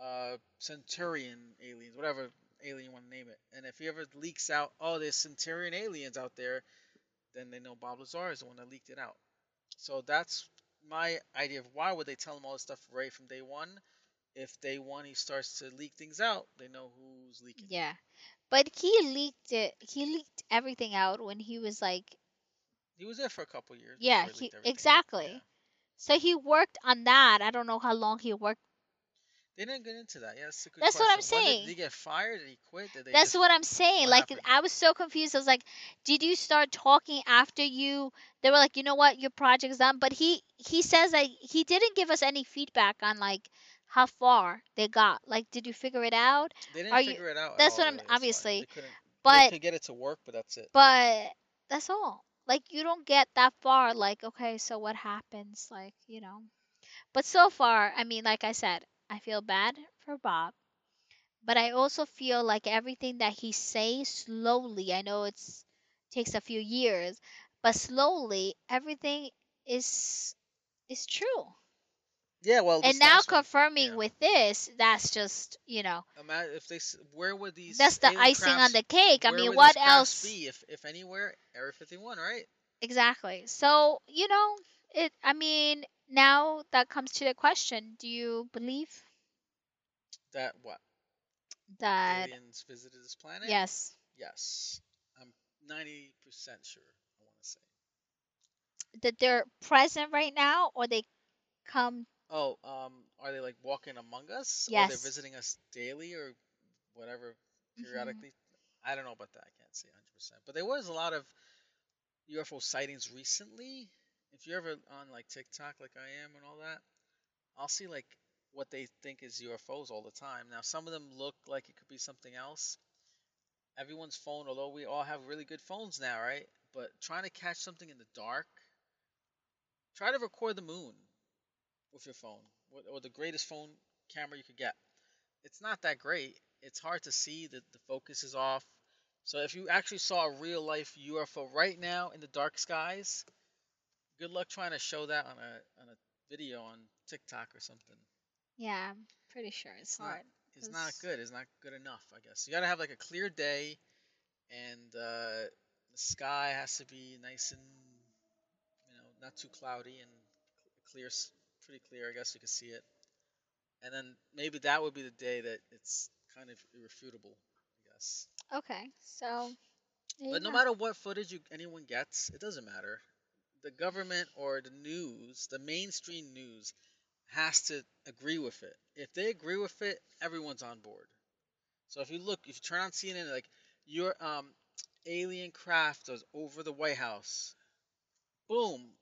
uh Centurion aliens, whatever alien you want to name it." And if he ever leaks out, "Oh, there's Centurion aliens out there," then they know Bob Lazar is the one that leaked it out. So that's my idea of why would they tell him all this stuff right from day one? If day one he starts to leak things out, they know who's leaking. Yeah. But he leaked it. He leaked everything out when he was like He was there for a couple years. Yeah, he- out. exactly. Yeah. so he worked on that. I don't know how long he worked. They didn't get into that. Yeah, that's That's what I'm question. When did- saying. Did, he get fired? Did he quit? Did That's just, what I'm saying. what like happened? I was so confused. I was like, "Did you start talking after you?" They were like, "You know what? Your project's done." But he he says that he didn't give us any feedback on like how far they got. Like, did you figure it out? They didn't are you- figure it out. at that's what I'm- obviously, They couldn't. they But could get it to work, but that's it. but that's all. Like you don't get that far. Like okay, so what happens? Like you know. But so far, I mean, like I said, I feel bad for Bob, but I also feel like everything that he says slowly. I know it's takes a few years, but slowly everything is is true. yeah, well. and now confirming yeah. with this, that's just you know Ima- if they, where would these? that's the icing on the cake. I mean, what else? Be if, if anywhere, Area 51, right? Exactly. So, you know, it I mean, now that comes to the question, do you believe That what? that Aliens visited this planet? yes, Yes. I'm 90% sure, I want to say. that they're present right now or they come Oh, um, are they like walking among us? Or they're visiting us daily or whatever, Mhm. periodically? I don't know about that. I can't say 100%. But there was a lot of UFO sightings recently. If you're ever on like TikTok, like I am, and all that, I'll see like what they think is UFOs all the time. Now, some of them look like it could be something else. Everyone's phone, although we all have really good phones now, right? But trying to catch something in the dark, try to record the moon with your phone, or the greatest phone camera you could get. It's not that great. It's hard to see. that the focus is off. So if you actually saw a real life UFO right now in the dark skies, good luck trying to show that on a on a video on TikTok or something. Yeah, I'm pretty sure it's It's not- hard. It's not good. It's not good enough, I guess. You gotta have like a clear day, and uh, the sky has to be nice and you know not too cloudy and clear, pretty clear. I guess you can see it. And then maybe that would be the day that it's kind of irrefutable, I guess. Okay. So But no go. matter what footage you, anyone gets, it doesn't matter. The government or the news, the mainstream news, has to agree with it. If they agree with it, everyone's on board. So if you look, if you turn on CNN, like your um, alien craft was over the White House, boom,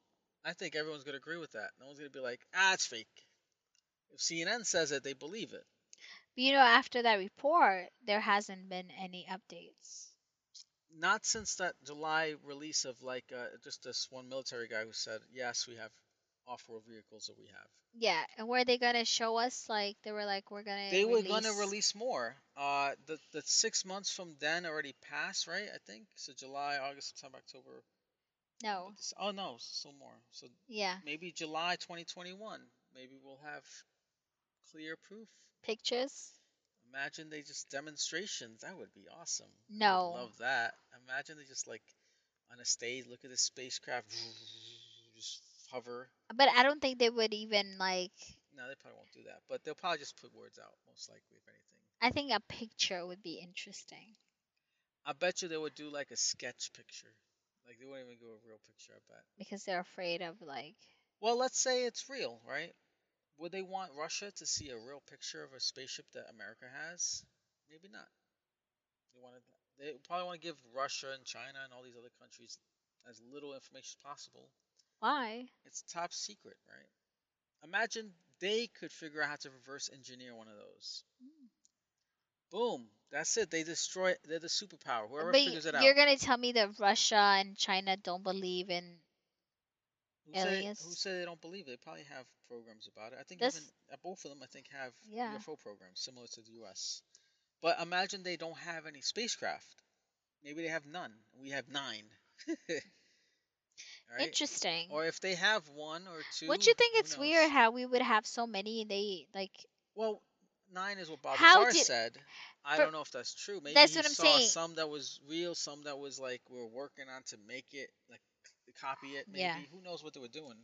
I think everyone's gonna agree with that. No one's gonna be like, ah, it's fake. If CNN says it, they believe it. But you know, after that report, there hasn't been any updates. Not since that July release of like uh, just this one military guy who said, "Yes, we have off-road vehicles that we have." Yeah, and were they gonna show us like they were like we're gonna They were gonna release- release more. Uh, the the six months from then already passed, right? I think so. July, August, September, October. No. Oh no, still more. So Yeah. maybe July 2021. Maybe we'll have clear proof. Pictures? Imagine they just demonstrations. That would be awesome. No. love that. Imagine they just like on a stage, look at the spacecraft, just hover. But I don't think they would even like No, they probably won't do that. But they'll probably just put words out, most likely, if anything. I think a picture would be interesting. I bet you they would do like a sketch picture. Like they wouldn't even do a real picture. I bet. Because they're afraid of like Well, let's say it's real, right? Would they want Russia to see a real picture of a spaceship that America has? Maybe not. They want to. They probably want to give Russia and China and all these other countries as little information as possible. why? It's top secret, right? Imagine they could figure out how to reverse engineer one of those. Mm. Boom. That's it. They destroy. They're the superpower. Whoever but figures it out. you're gonna tell me that Russia and China don't believe in Who say, who aliens. say they don't believe it? They probably have programs about it. I think This- even uh, both of them, I think, have Yeah. UFO programs similar to the U.S. But imagine they don't have any spacecraft. Maybe they have none. We have nine. right? interesting. Or if they have one or two. Don't you think it's knows? weird how we would have so many? And they like Well, nine is what Bob Lazar did- said. I for- don't know if that's true. Maybe That's what I'm saw saying. some that was real, some that was like we are working on to make it, like copy it. Maybe Yeah. who knows what they were doing.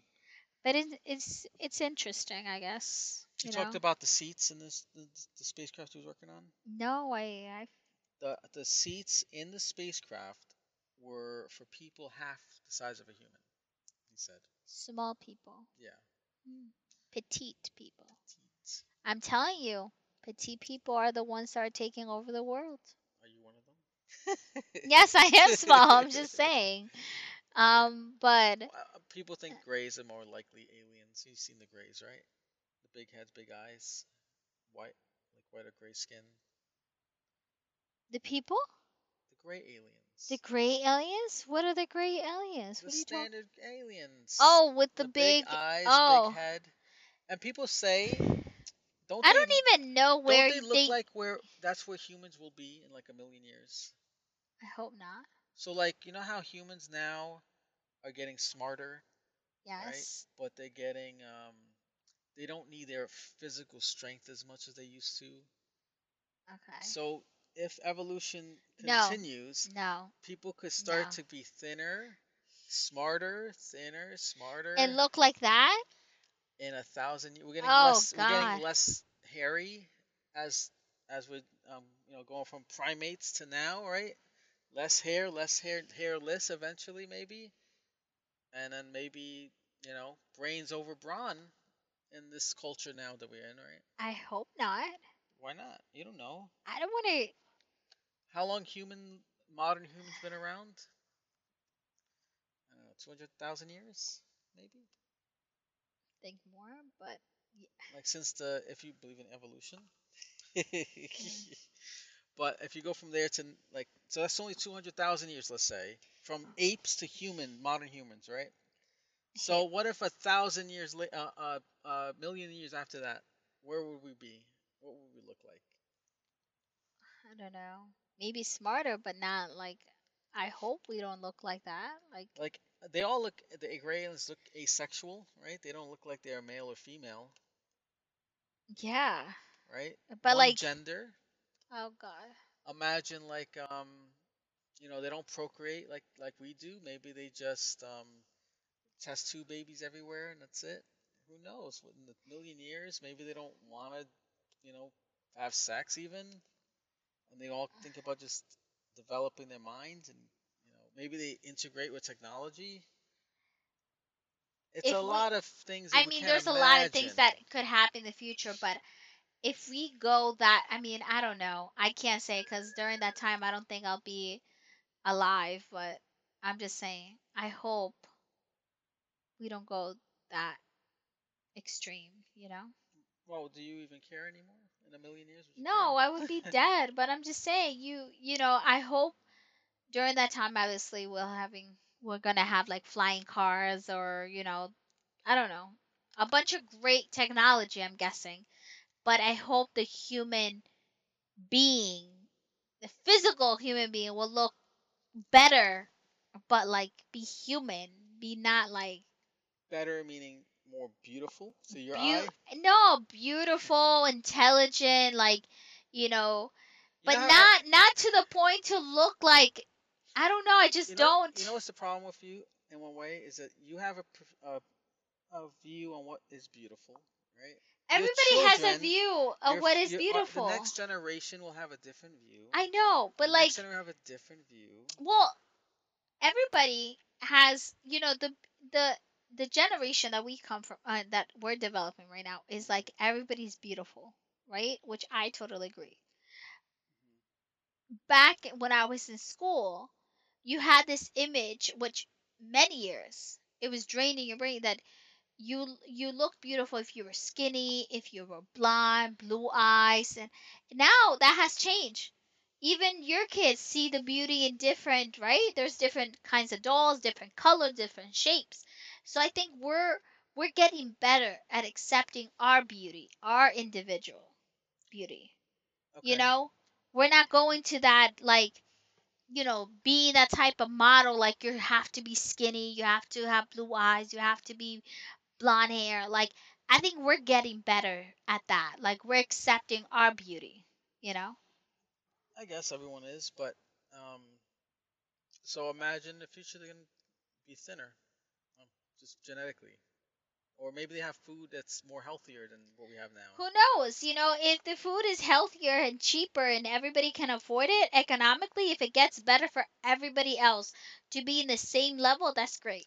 But it's it's it's interesting, I guess. You, You, talked about the seats in this the, the spacecraft he was working on. No, I I The the seats in the spacecraft were for people half the size of a human. He said, small people, "Yeah, Mm. petite people. seats. I'm telling you, petite people are the ones that are taking over the world. Are you one of them?" Yes, I am small. I'm just saying. Um, but people think grays are more likely aliens. You've seen the grays, right? The big heads, big eyes, white, like white or gray skin. the people, The gray aliens. the gray aliens. What are the gray aliens? The What are you talking? standard aliens. Oh, with the, big, big. eyes, oh. big head. And people say, don't I they, don't even know where don't they look like where that's where humans will be in like a million years? I hope not. So like you know how humans now are getting smarter, Yes. but they're getting um they don't need their physical strength as much as they used to. Okay. So if evolution continues, no. no people could start No. to be thinner, smarter, thinner, smarter. And look like that. in a thousand years, we're getting Oh, less. We're getting less hairy as as we're um you know going from primates to now, right? Less hair, less hair, hairless eventually maybe, and then maybe you know brains over brawn in this culture now that we're in, right? I hope not. Why not? You don't know I don't want to. how long human modern humans been around. Don't two hundred thousand years, maybe. think more, but yeah. like since the if you believe in evolution but if you go from there to like so that's only 200,000 years let's say from apes to human modern humans right? So what if a thousand years later uh, uh, uh, million years after that where would we be? What would we look like? I don't know. Maybe smarter, but not like. I hope we don't look like that. Like, like they all look the gray aliens look asexual right? They don't look like they're male or female. Yeah, right? But One like, gender oh god, imagine like um you know they don't procreate like like we do. Maybe they just um test two babies everywhere and that's it. Who knows? In a million years maybe they don't want to you know have sex even? And they all think about just developing their minds and you know maybe they integrate with technology. It's If a we- lot of things that I mean, there's a lot of things that could happen in the future, but if we go that, I mean, I don't know. I can't say because during that time, I don't think I'll be alive. But I'm just saying, I hope we don't go that extreme. You know? well do you even care anymore in a million years No? I would be dead. But I'm just saying, you, you know, I hope during that time obviously we'll having we're gonna have like flying cars or you know i don't know a bunch of great technology i'm guessing but i hope the human being the physical human being will look better but like be human be not like Better meaning more beautiful to your beau- eye. no beautiful intelligent like you know You but know how I- not not to the point to look like i don't know i just you know, don't You know what's the problem with you in one way is that you have a a, a view on what is beautiful, right? Everybody has a view of Your what is your- uh, beautiful the next generation will have a different view. i know but the like next generation will have a different view. well everybody has you know the the the generation that we come from uh, that we're developing right now is like everybody's beautiful right which i totally agree back when i was in school you had this image which many years it was draining your brain that you you looked beautiful if you were skinny if you were blonde blue eyes and now that has changed. Even your kids see the beauty in different right? There's different kinds of dolls different colors different shapes. So i think we're we're getting better at accepting our beauty our individual beauty. You know? We're not going to that like you know being that type of model like you have to be skinny you have to have blue eyes you have to be blonde hair like i think we're getting better at that like we're accepting our beauty you know? I guess everyone is, but um, so imagine the future they're gonna be thinner, um, just genetically, or maybe they have food that's more healthier than what we have now. who knows? You know if the food is healthier and cheaper and everybody can afford it economically if it gets better for everybody else to be in the same level that's great.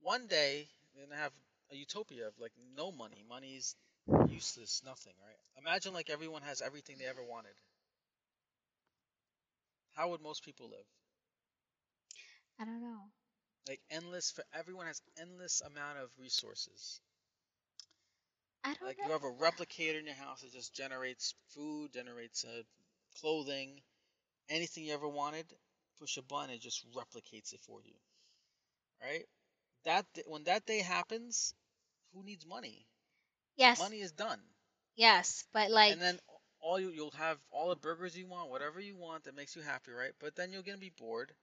One day they're gonna have a utopia of like no money. Money's useless, nothing, right? Imagine like everyone has everything they ever wanted. How would most people live? i don't know Like endless for everyone has endless amount of resources. i don't Like know you have a replicator in your house that just generates food, generates uh, clothing, anything you ever wanted. Push a button, it just replicates it for you. Right? That when that day happens, who needs money? yes Money is done, yes but like and then all you you'll have all the burgers you want, whatever you want that makes you happy, right? But then you're gonna be bored.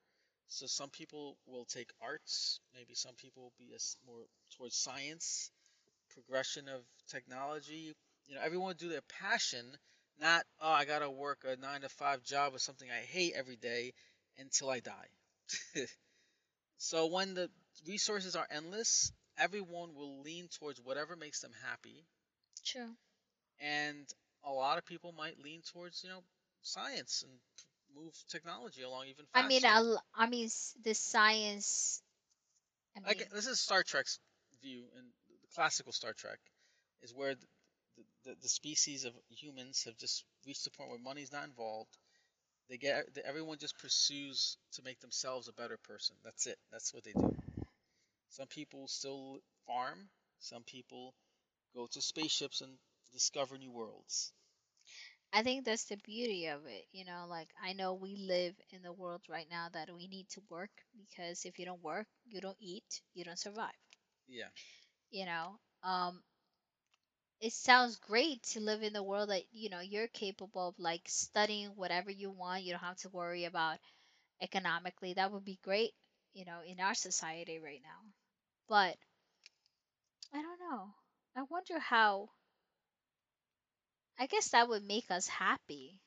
So some people will take arts, maybe some people will be as more towards science, progression of technology. You know, everyone will do their passion, not oh I gotta work a nine to five job with something I hate every day until I die. so when the resources are endless, everyone will lean towards whatever makes them happy, true and a lot of people might lean towards you know science and move technology along even faster. I mean, I mean, the science. I mean, Like this is Star Trek's view, and the classical Star Trek is where the, the, the species of humans have just reached the point where money's not involved. They get everyone just pursues to make themselves a better person. That's it. That's what they do. Some people still farm. Some people go to spaceships and discover new worlds. I think that's the beauty of it. You know, like I know we live in the world right now that we need to work because if you don't work, you don't eat, you don't survive. Yeah. You know, um, it sounds great to live in the world that you know you're capable of like studying whatever you want. You don't have to worry about economically. That would be great. You know, in our society right now, but I don't know. I wonder how. I guess that would make us happy.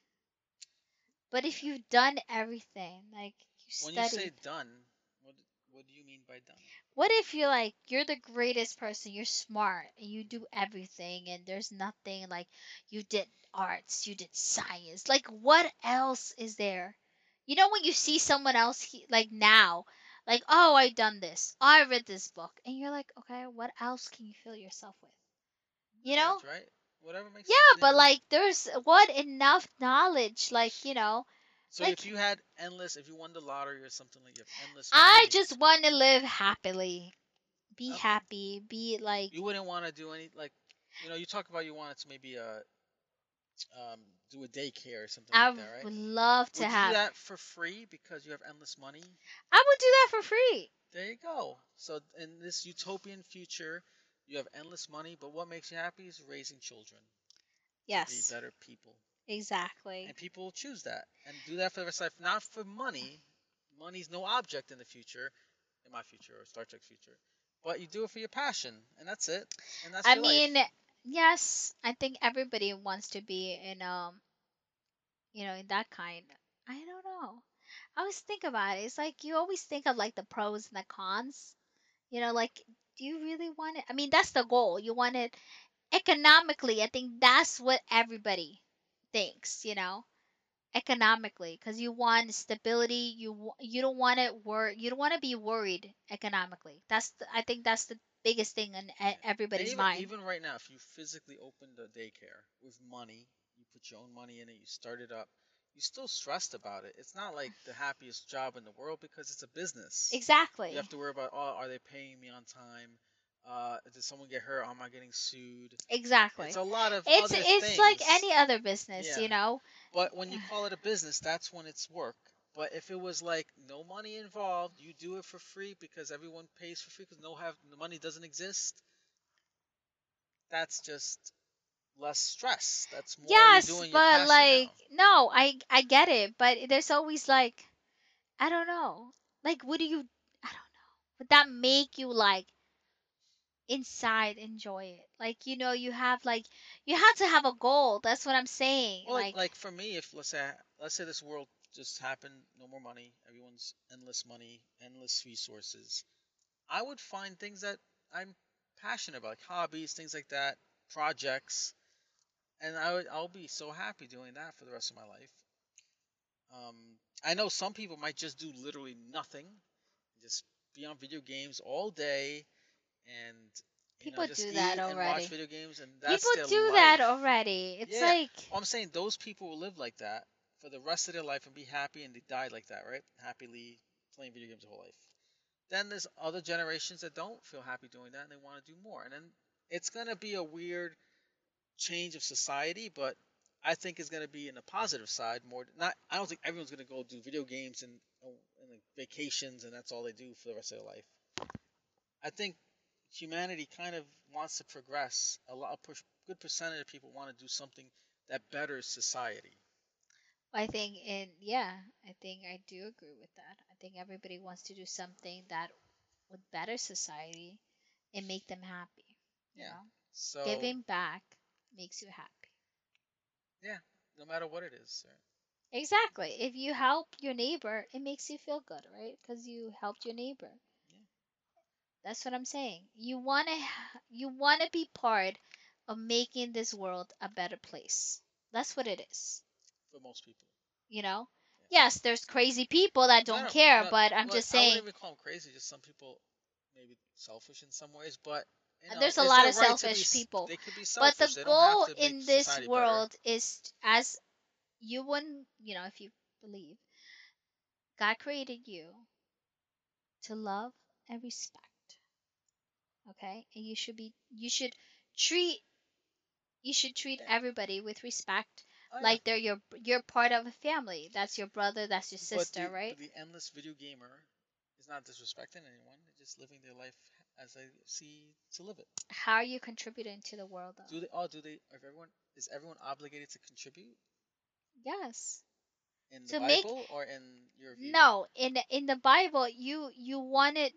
But if you've done everything, like you When you studied, say done, what what do you mean by done? What if you're like you're the greatest person, you're smart, and you do everything, and there's nothing like you did arts, you did science. Like what else is there? You know when you see someone else he, like now, like oh I done this, I read this book, and you're like okay, what else can you fill yourself with? You know? Knowledge, right? Whatever makes. Yeah, but like there's what enough knowledge, like you know. So like- if you had endless, if you won the lottery or something like you have endless. I just want to live happily. Be Okay. happy. Be like You wouldn't want to do any like, you know, you talk about you wanted to maybe uh, um, do a daycare or something I like that, right? would love to Would have. do that for free because you have endless money? I would do that for free. There you go. So in this utopian future, you have endless money, but what makes you happy is raising children Yes, be better people. Exactly. And people will choose that and do that for the rest of life, not for money. Money's no object in the future, in my future or Star Trek's future. But you do it for your passion, and that's it. And that's I your life. mean, yes, I think everybody wants to be in um, you know, in that kind. I don't know. I always think about it. It's like you always think of like the pros and the cons. You know, like do you really want it? I mean, that's the goal. You want it economically. I think that's what everybody thinks, you know, economically because you want stability. You you don't want to wor- you don't want to be worried economically. That's the, I think that's the biggest thing in e- everybody's even, mind. even right now, if you physically opened a daycare with money, you put your own money in it, you start it up, you're still stressed about it. It's not like the happiest job in the world because it's a business. Exactly. You have to worry about, oh, are they paying me on time? Uh, did someone get hurt? Am I getting sued? Exactly. It's a lot of It's it's like any other business, Yeah. you know. But when you call it a business, that's when it's work. But if it was like no money involved, you do it for free because everyone pays for free because no have the money doesn't exist. That's just less stress. That's more Yes, doing but like now. no, I I get it, but there's always like I don't know. Like what do you I don't know. Would that make you like inside enjoy it? Like you know, you have like you have to have a goal. That's what I'm saying. Well, like, like like for me, if let's say let's say this world just happened, no more money, everyone's endless money, endless resources, I would find things that I'm passionate about, like hobbies, things like that, projects, and I would I'll be so happy doing that for the rest of my life. Um, I know some people might just do literally nothing, just be on video games all day, and know, People just do that and already. watch video games, and that's people do that already. It's Yeah. like Well, I'm saying those people will live like that for the rest of their life and be happy, and they died like that, right? Happily playing video games their whole life. Then there's other generations that don't feel happy doing that, and they want to do more. And then it's gonna be a weird change of society, but I think it's gonna be in a positive side more. Not, I don't think everyone's gonna go do video games and, oh, and like vacations, and that's all they do for the rest of their life. I think humanity kind of wants to progress. A lot, a push, good percentage of people want to do something that betters society. I think and yeah, I think I do agree with that. I think everybody wants to do something that would better society and make them happy. Yeah. know? So Giving back makes you happy. Yeah, no matter what it is, right? Exactly. If you help your neighbor, it makes you feel good, right? Because you helped your neighbor. Yeah. That's what I'm saying. You want to you want to be part of making this world a better place. That's what it is. for most people. You know? Yes, there's crazy people that don't no, care, no, but I'm well, just I saying wouldn't even call them crazy. Just some people maybe selfish in some ways, but you know, there's a lot of right to be selfish people. They could be But selfish. the they don't have goal in this society better. world is as you wouldn't, you know, if you believe, God created you to love and respect. Okay? And you should be you should treat you should treat everybody with respect Oh, yeah. like they're your you're part of a family. That's your brother, that's your sister, the, right? But the endless video gamer is not disrespecting anyone. They're just living their life as they see to live it. How are you contributing to the world though? Do they? Oh, do they? If everyone is everyone obligated to contribute Yes. in the make- Bible or in your view? No, in the, in the Bible, you you wanted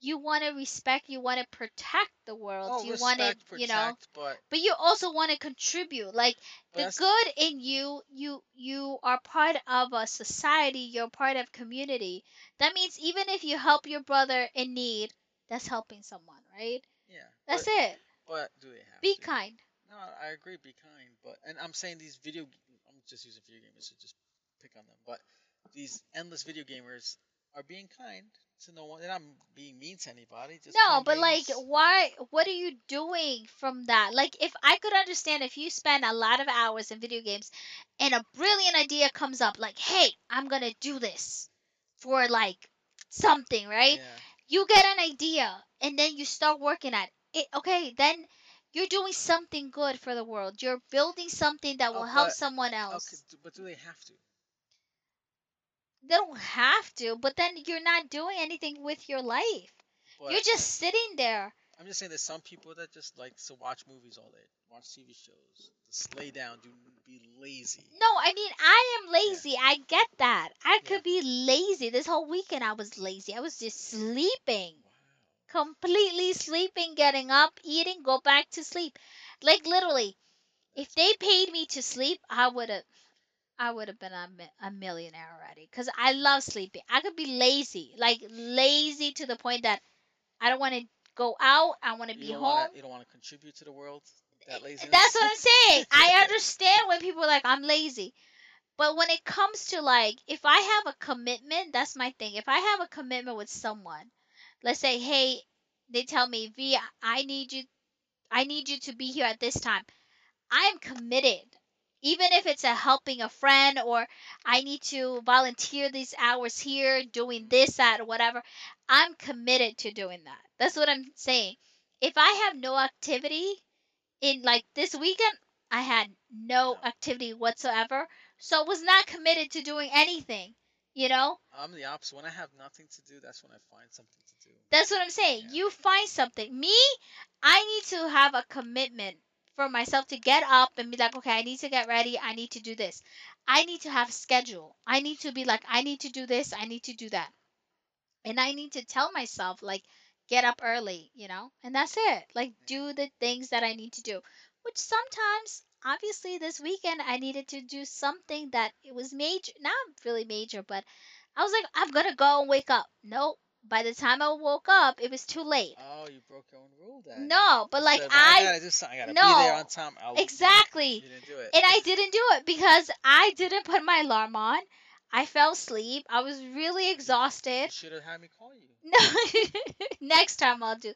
you want to respect, you want to protect the world, Oh, you want to, you know, but but you also want to contribute. Like the good in you, you you are part of a society, you're part of community. That means even if you help your brother in need, that's helping someone, right? yeah. That's but, it. But do they have Be to? kind. No, I agree. Be kind, but and I'm saying these video. I'm just using video gamers to just pick on them, but these endless video gamers are being kind to no one. They're not being mean to anybody. Just No, but like, why? What are you doing from that? Like, if I could understand if you spend a lot of hours in video games, and a brilliant idea comes up, like, hey, I'm gonna do this for like something, right? Yeah. You get an idea, and then you start working at it. Okay, then you're doing something good for the world. You're building something that Oh, will help but- someone else. d- but do they have to? They don't have to, but then you're not doing anything with your life. But you're just sitting there. I'm just saying there's some people that just like to watch movies all day, watch TV shows, just lay down, do be lazy. No, I mean I am lazy. I get that. I Yeah. could be lazy. This whole weekend I was lazy. I was just sleeping. Wow. completely sleeping, getting up, eating, go back to sleep. Like literally, if they paid me to sleep, I would have I would have been a, mi- a millionaire already cuz I love sleeping. I could be lazy, like lazy to the point that I don't want to go out, I want to be home. wanna, you don't want to contribute to the world. That eh, laziness. That's what I'm saying. I understand when people are like I'm lazy. But when it comes to like if I have a commitment, that's my thing. If I have a commitment with someone, let's say, hey, they tell me, V, I need you I need you to be here at this time. I am committed. Even if it's a helping a friend or I need to volunteer these hours here doing this, that, or whatever, I'm committed to doing that. That's what I'm saying. If I have no activity in like this weekend, I had no activity whatsoever. So I was not committed to doing anything. You know? I'm the opposite. When I have nothing to do, that's when I find something to do. That's what I'm saying. Yeah. You find something. Me, I need to have a commitment for myself to get up and be like, okay, I need to get ready. I need to do this. I need to have schedule. I need to be like, I need to do this. I need to do that. And I need to tell myself, like, get up early, you know? And that's it. Like, do the things that I need to do. Which sometimes, obviously, this weekend, I needed to do something that it was major, not really major, but I was like, I'm going to go and wake up. Nope. By the time I woke up, it was too late. Oh, you broke your own rule then. No, but like "Well, I I gotta do something. I gotta be there No. on time. I'll, exactly, You didn't do it. and I didn't do it because I didn't put my alarm on. I fell asleep. I was really You exhausted. should have had me call you. No, next time I'll do.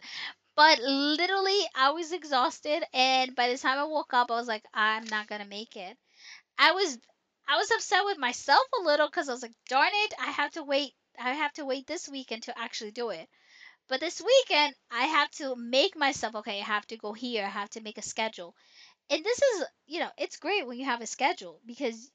But literally, I was exhausted, and by the time I woke up, I was like, I'm not gonna make it. I was, I was upset with myself a little because I was like, darn it, I have to wait. I have to wait this weekend to actually do it. But this weekend, I have to make myself okay. I have to go here. I have to make a schedule, and this is, you know, it's great when you have a schedule because,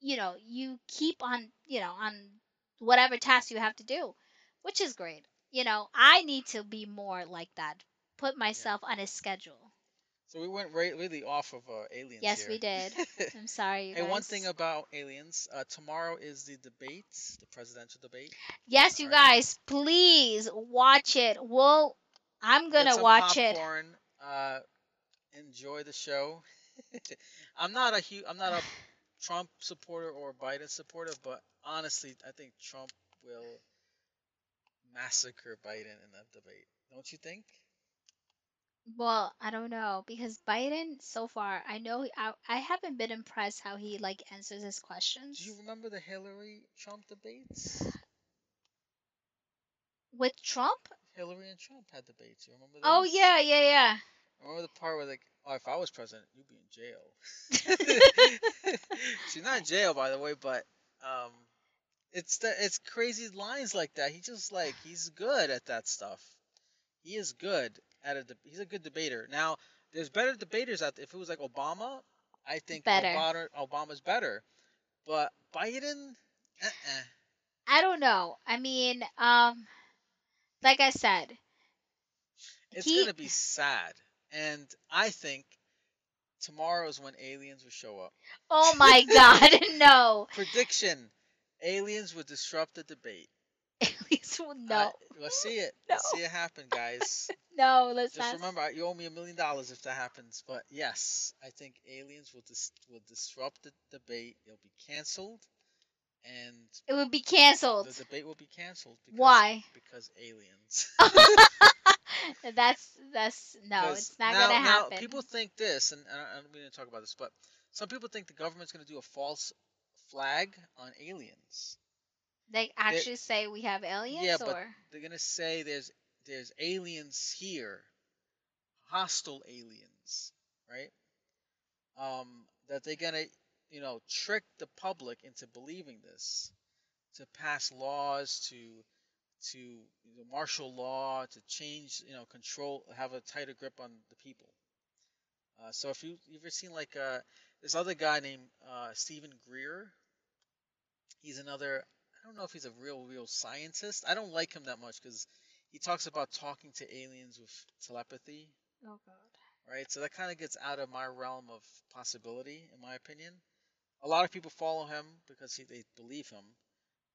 you know, you keep on, you know, on whatever task you have to do, which is great. You know, I need to be more like that. Put myself on a schedule. So we went right, really off of uh, aliens Yes, here. we did. I'm sorry, you Hey, one thing about aliens. Uh, tomorrow is the debate, the presidential debate. yes, you Alright. guys, please watch it. We'll. I'm gonna watch it. Uh, enjoy the show. I'm not a hu- I'm not a Trump supporter or Biden supporter, but honestly, I think Trump will massacre Biden in that debate. Don't you think? Well, I don't know because Biden so far, I know he, I, I haven't been impressed how he like answers his questions Do you remember the Hillary Trump debates? with Trump. Hillary and Trump had debates. You remember those? Oh yeah, yeah, yeah. Remember the part where like, oh, if I was president, you'd be in jail. She's not in jail, by the way, but um, it's the it's crazy lines like that. He just like he's good at that stuff. He is good at a. De- he's a good debater. Now, there's better debaters out there. If it was like Obama, I think Better. Obama Obama's better. But Biden, uh-uh. I don't know. I mean, um, like I said, it's He- gonna be sad. And I think tomorrow is when aliens will show up. oh my God, no. Prediction: Aliens will disrupt the debate. At least we'll I- no, let's see it. Let's see it happen, guys. no. Let's Just not. remember, you owe me a million dollars if that happens. But yes, I think aliens will dis- will disrupt the debate. It'll be canceled, and It would be canceled. the debate will be canceled. Because, Why? Because aliens. that's that's no. It's not now, gonna happen. now people think this, and I don't mean to talk about this, but some people think the government's going to do a false flag on aliens. They actually say we have aliens, Yeah, but or they're gonna say there's there's aliens here, hostile aliens, right? Um, that they're gonna you know trick the public into believing this, to pass laws to to you know, martial law to change you know control have a tighter grip on the people. Uh, so if you you ever seen like uh, this other guy named uh, Steven Greer, he's another. I don't know if he's a real real scientist. I don't like him that much because he talks about talking to aliens with telepathy, Oh god. right? So that kind of gets out of my realm of possibility, in my opinion. A lot of people follow him because he, they believe him.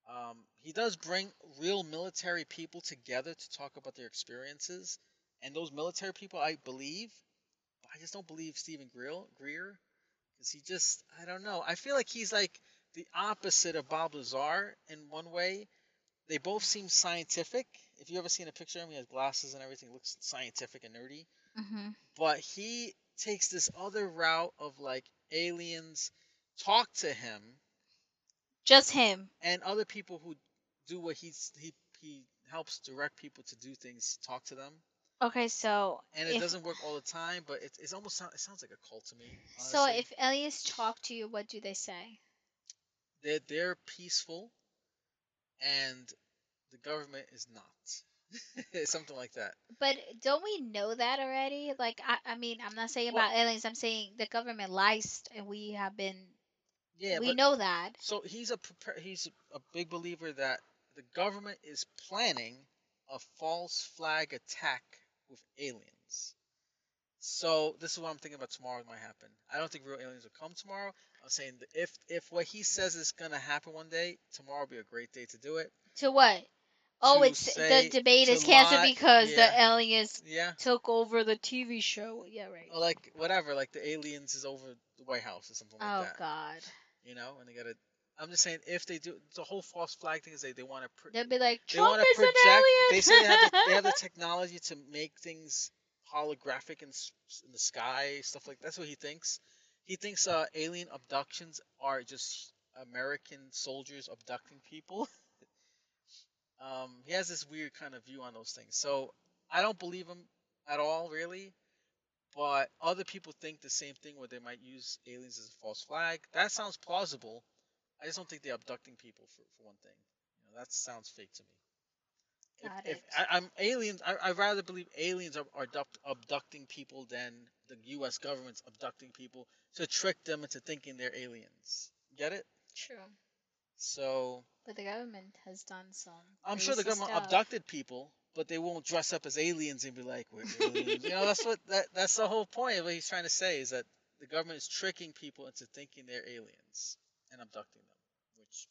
Um, he does bring real military people together to talk about their experiences, and those military people I believe, but I just don't believe Steven Greer, Greer, because he just I don't know. I feel like he's like the opposite of Bob Lazar in one way. They both seem scientific. If you ever seen a picture of him, he has glasses and everything, looks scientific and nerdy. Mm-hmm. But he takes this other route of like aliens talk to him Just him. and other people who do what he's he he helps direct people to do things talk to them Okay, so and it if, doesn't work all the time but it, it's almost it sounds like a cult to me so if aliens talk to you, what do they say? They're, they're peaceful and the government is not something like that But don't we know that already? Like, I, I mean, I'm not saying Well- about aliens. I'm saying the government lies, and we have been. yeah we know that. so he's a he's a big believer that the government is planning a false flag attack with aliens So this is what I'm thinking about tomorrow might happen. I don't think real aliens will come tomorrow. I'm saying that if if what he says is gonna happen one day, tomorrow will be a great day to do it. To what? Oh, To it's the debate is canceled lie- because yeah. the aliens Yeah. took over the TV show. Yeah, right. Or like whatever, like the aliens is over the White House or something like Oh that. Oh God. You know, and they gotta. I'm just saying if they do the whole false flag thing is they they want to. Pr- They'll be like, Trump want to is project. an alien. They say they have, the, they have the technology to make things holographic in, in the sky, stuff like that's what he thinks. He thinks uh, alien abductions are just American soldiers abducting people. um, he has this weird kind of view on those things. So I don't believe him at all, really. But other people think the same thing, where they might use aliens as a false flag. That sounds plausible. I just don't think they're abducting people for, for one thing. You know, that sounds fake to me. Got if, if it. I, I'm aliens, I, I'd rather believe aliens are, are abduct, abducting people than the U.S. government's abducting people to trick them into thinking they're aliens. Get it? True. So But the government has done some. I'm sure the government stuff. abducted people, but they won't dress up as aliens and be like, "We're aliens." you know, that's what that, that's the whole point of what he's trying to say is that the government is tricking people into thinking they're aliens and abducting them. Which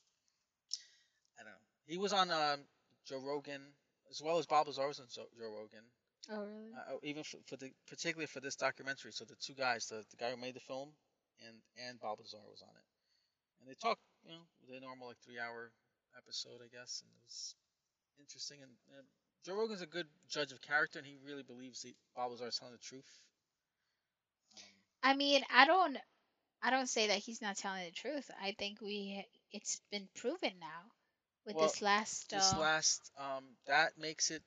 I don't know. He was on um, Joe Rogan as well as Bob Lazar was on Joe Rogan. Oh really? Uh, even for, for the particularly for this documentary. So the two guys, the, the guy who made the film and and Bob Lazar was on it, and they talked, you know, the normal like three hour episode, I guess, and it was interesting. And, and Joe Rogan's a good judge of character, and he really believes that Bob Lazar is telling the truth. Um, I mean, I don't. I don't say that he's not telling the truth. I think we. It's been proven now with Well, this last. this uh, last, um, that makes it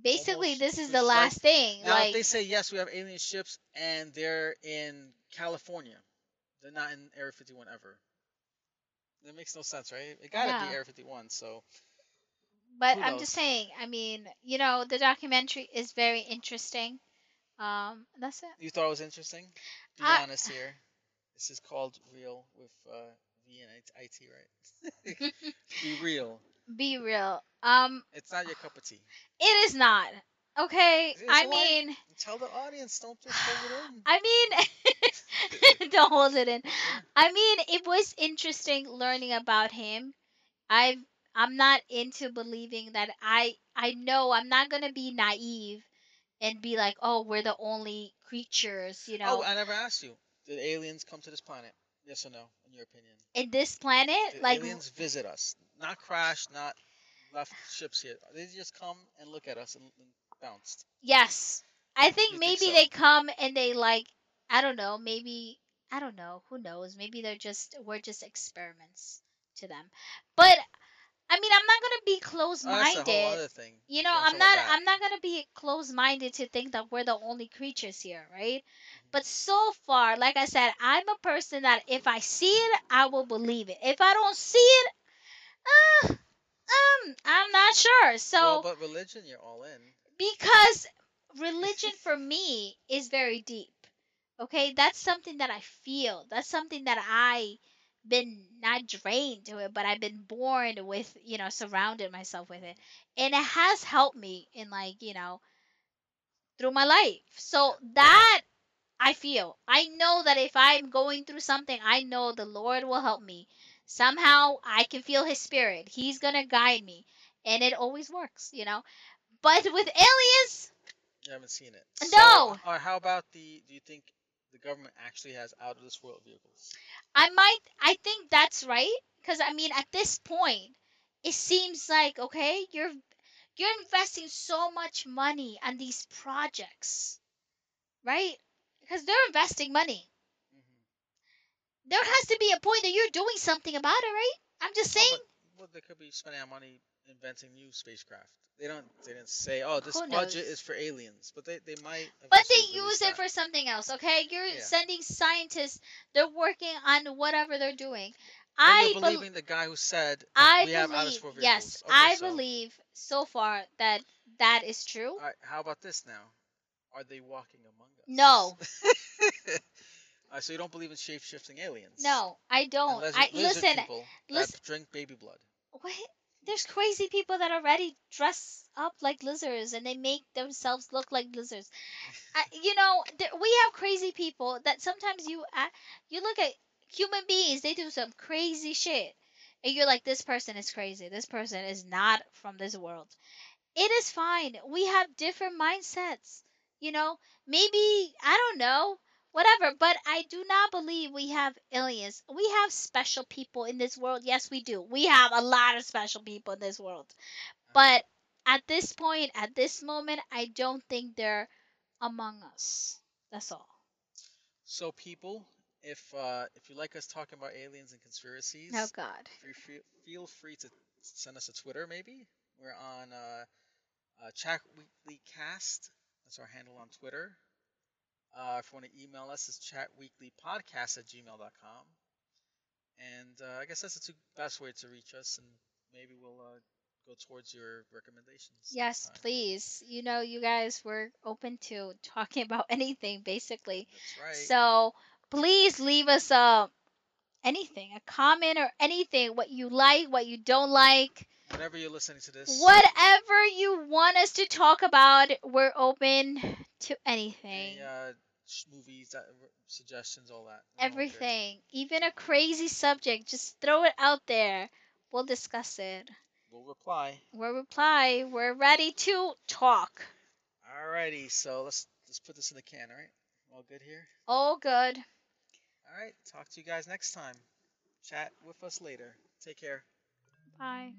basically, this is the like- last thing. now. like if they say yes, we have alien ships, and they're in California, they're not in Area 51 ever. That makes no sense, right? It gotta No. be Area 51. So But I'm just saying. I mean, you know, the documentary is very interesting. Um, that's it. you thought it was interesting? Be I- honest here. This is called real with uh, V and IT, right? Be real. Be real. Um, It's not your cup of tea. it is not. Okay. I mean, Tell the audience. Don't just hold it in. I mean, don't hold it in. I mean, it was interesting learning about him. I've I'm not into believing that I I know I'm not gonna be naive and be like, oh, we're the only creatures, you know, Oh, I never asked you. Did aliens come to this planet? Yes or no? In your opinion? in this planet. Did like, aliens visit us? Not crash, not left ships here. They just come and look at us and, and bounced. yes, I think You think maybe so? they come and they like, I don't know, maybe I don't know, who knows? Maybe they're just we're just experiments to them, but. I mean, I'm not gonna be Oh, close-minded. that's a whole other thing. you know Yeah, i'm not i'm not gonna be closed-minded to think that we're the only creatures here right but so far like i said i'm a person that if i see it i will believe it if i don't see it uh, um i'm not sure so well, but religion, you're all in. because religion for me is very deep Okay, that's something that I feel. That's something that I been not drained to it, but I've been born with, you know, surrounded myself with it. And it has helped me in like, you know, through my life. So that I feel. I know that if I'm going through something, I know the Lord will help me. Somehow I can feel his spirit. He's going to guide me. And it always works, you know. But with aliens, You haven't seen it. No. So, uh, how about the? Do you think the government actually has out of this world vehicles? I might I think that's right cuz I mean at this point it seems like okay, you're you're investing so much money on these projects. Right? Because they're investing money. Mm-hmm. There has to be a point that you're doing something about it, right? I'm just saying well, they could be spending our money inventing new spacecraft. They don't. They didn't say, "Oh, this Who budget knows? is for aliens," but they, they might. But they use it for something else, okay? You're Yeah. sending scientists. They're working on whatever they're doing. Then I you're bel- believing the guy who said, I we have outer believe yes. Okay, I so- believe so far that that is true. "All right, how about this now? Are they walking among us?" No. uh, so you don't believe in shape shifting aliens? No, I don't. lizard, I lizard listen. people listen- that drink baby blood. What? There's crazy people that already dress up like lizards and they make themselves look like lizards. I, you know, we have crazy people that sometimes you uh, you look at human beings, they do some crazy shit, and you're like, this person is crazy. This person is not from this world. It is fine. We have different mindsets. You know, maybe I don't know, whatever. But I do not believe we have aliens. We have special people in this world. Yes, we do. We have a lot of special people in this world. But at this point, at this moment, I don't think they're among us. That's all. So people, if uh, if you like us talking about aliens and conspiracies, Oh God. feel free, feel free to send us a Twitter. Maybe we're on uh, uh, Chat Weekly Cast. That's our handle on Twitter. Uh, if you want to email us, it's chatweeklypodcast at gmail.com. And uh, I guess that's the two best way to reach us, and maybe we'll uh, go towards your recommendations. Yes, please. You know, you guys were open to talking about anything, basically. That's right. So please leave us a anything, a comment or anything, what you like, what you don't like, Whenever you're listening to this, whatever you want us to talk about. We're open to anything, any uh, sh- movies, that, suggestions, all that. all good. everything, even a crazy subject. Just throw it out there. We'll discuss it. We'll reply. We'll reply. We're ready to talk. Alrighty, so let's let's put this in the can, alright? All good here? All good. Alright, talk to you guys next time. Chat with us later. Take care. Bye.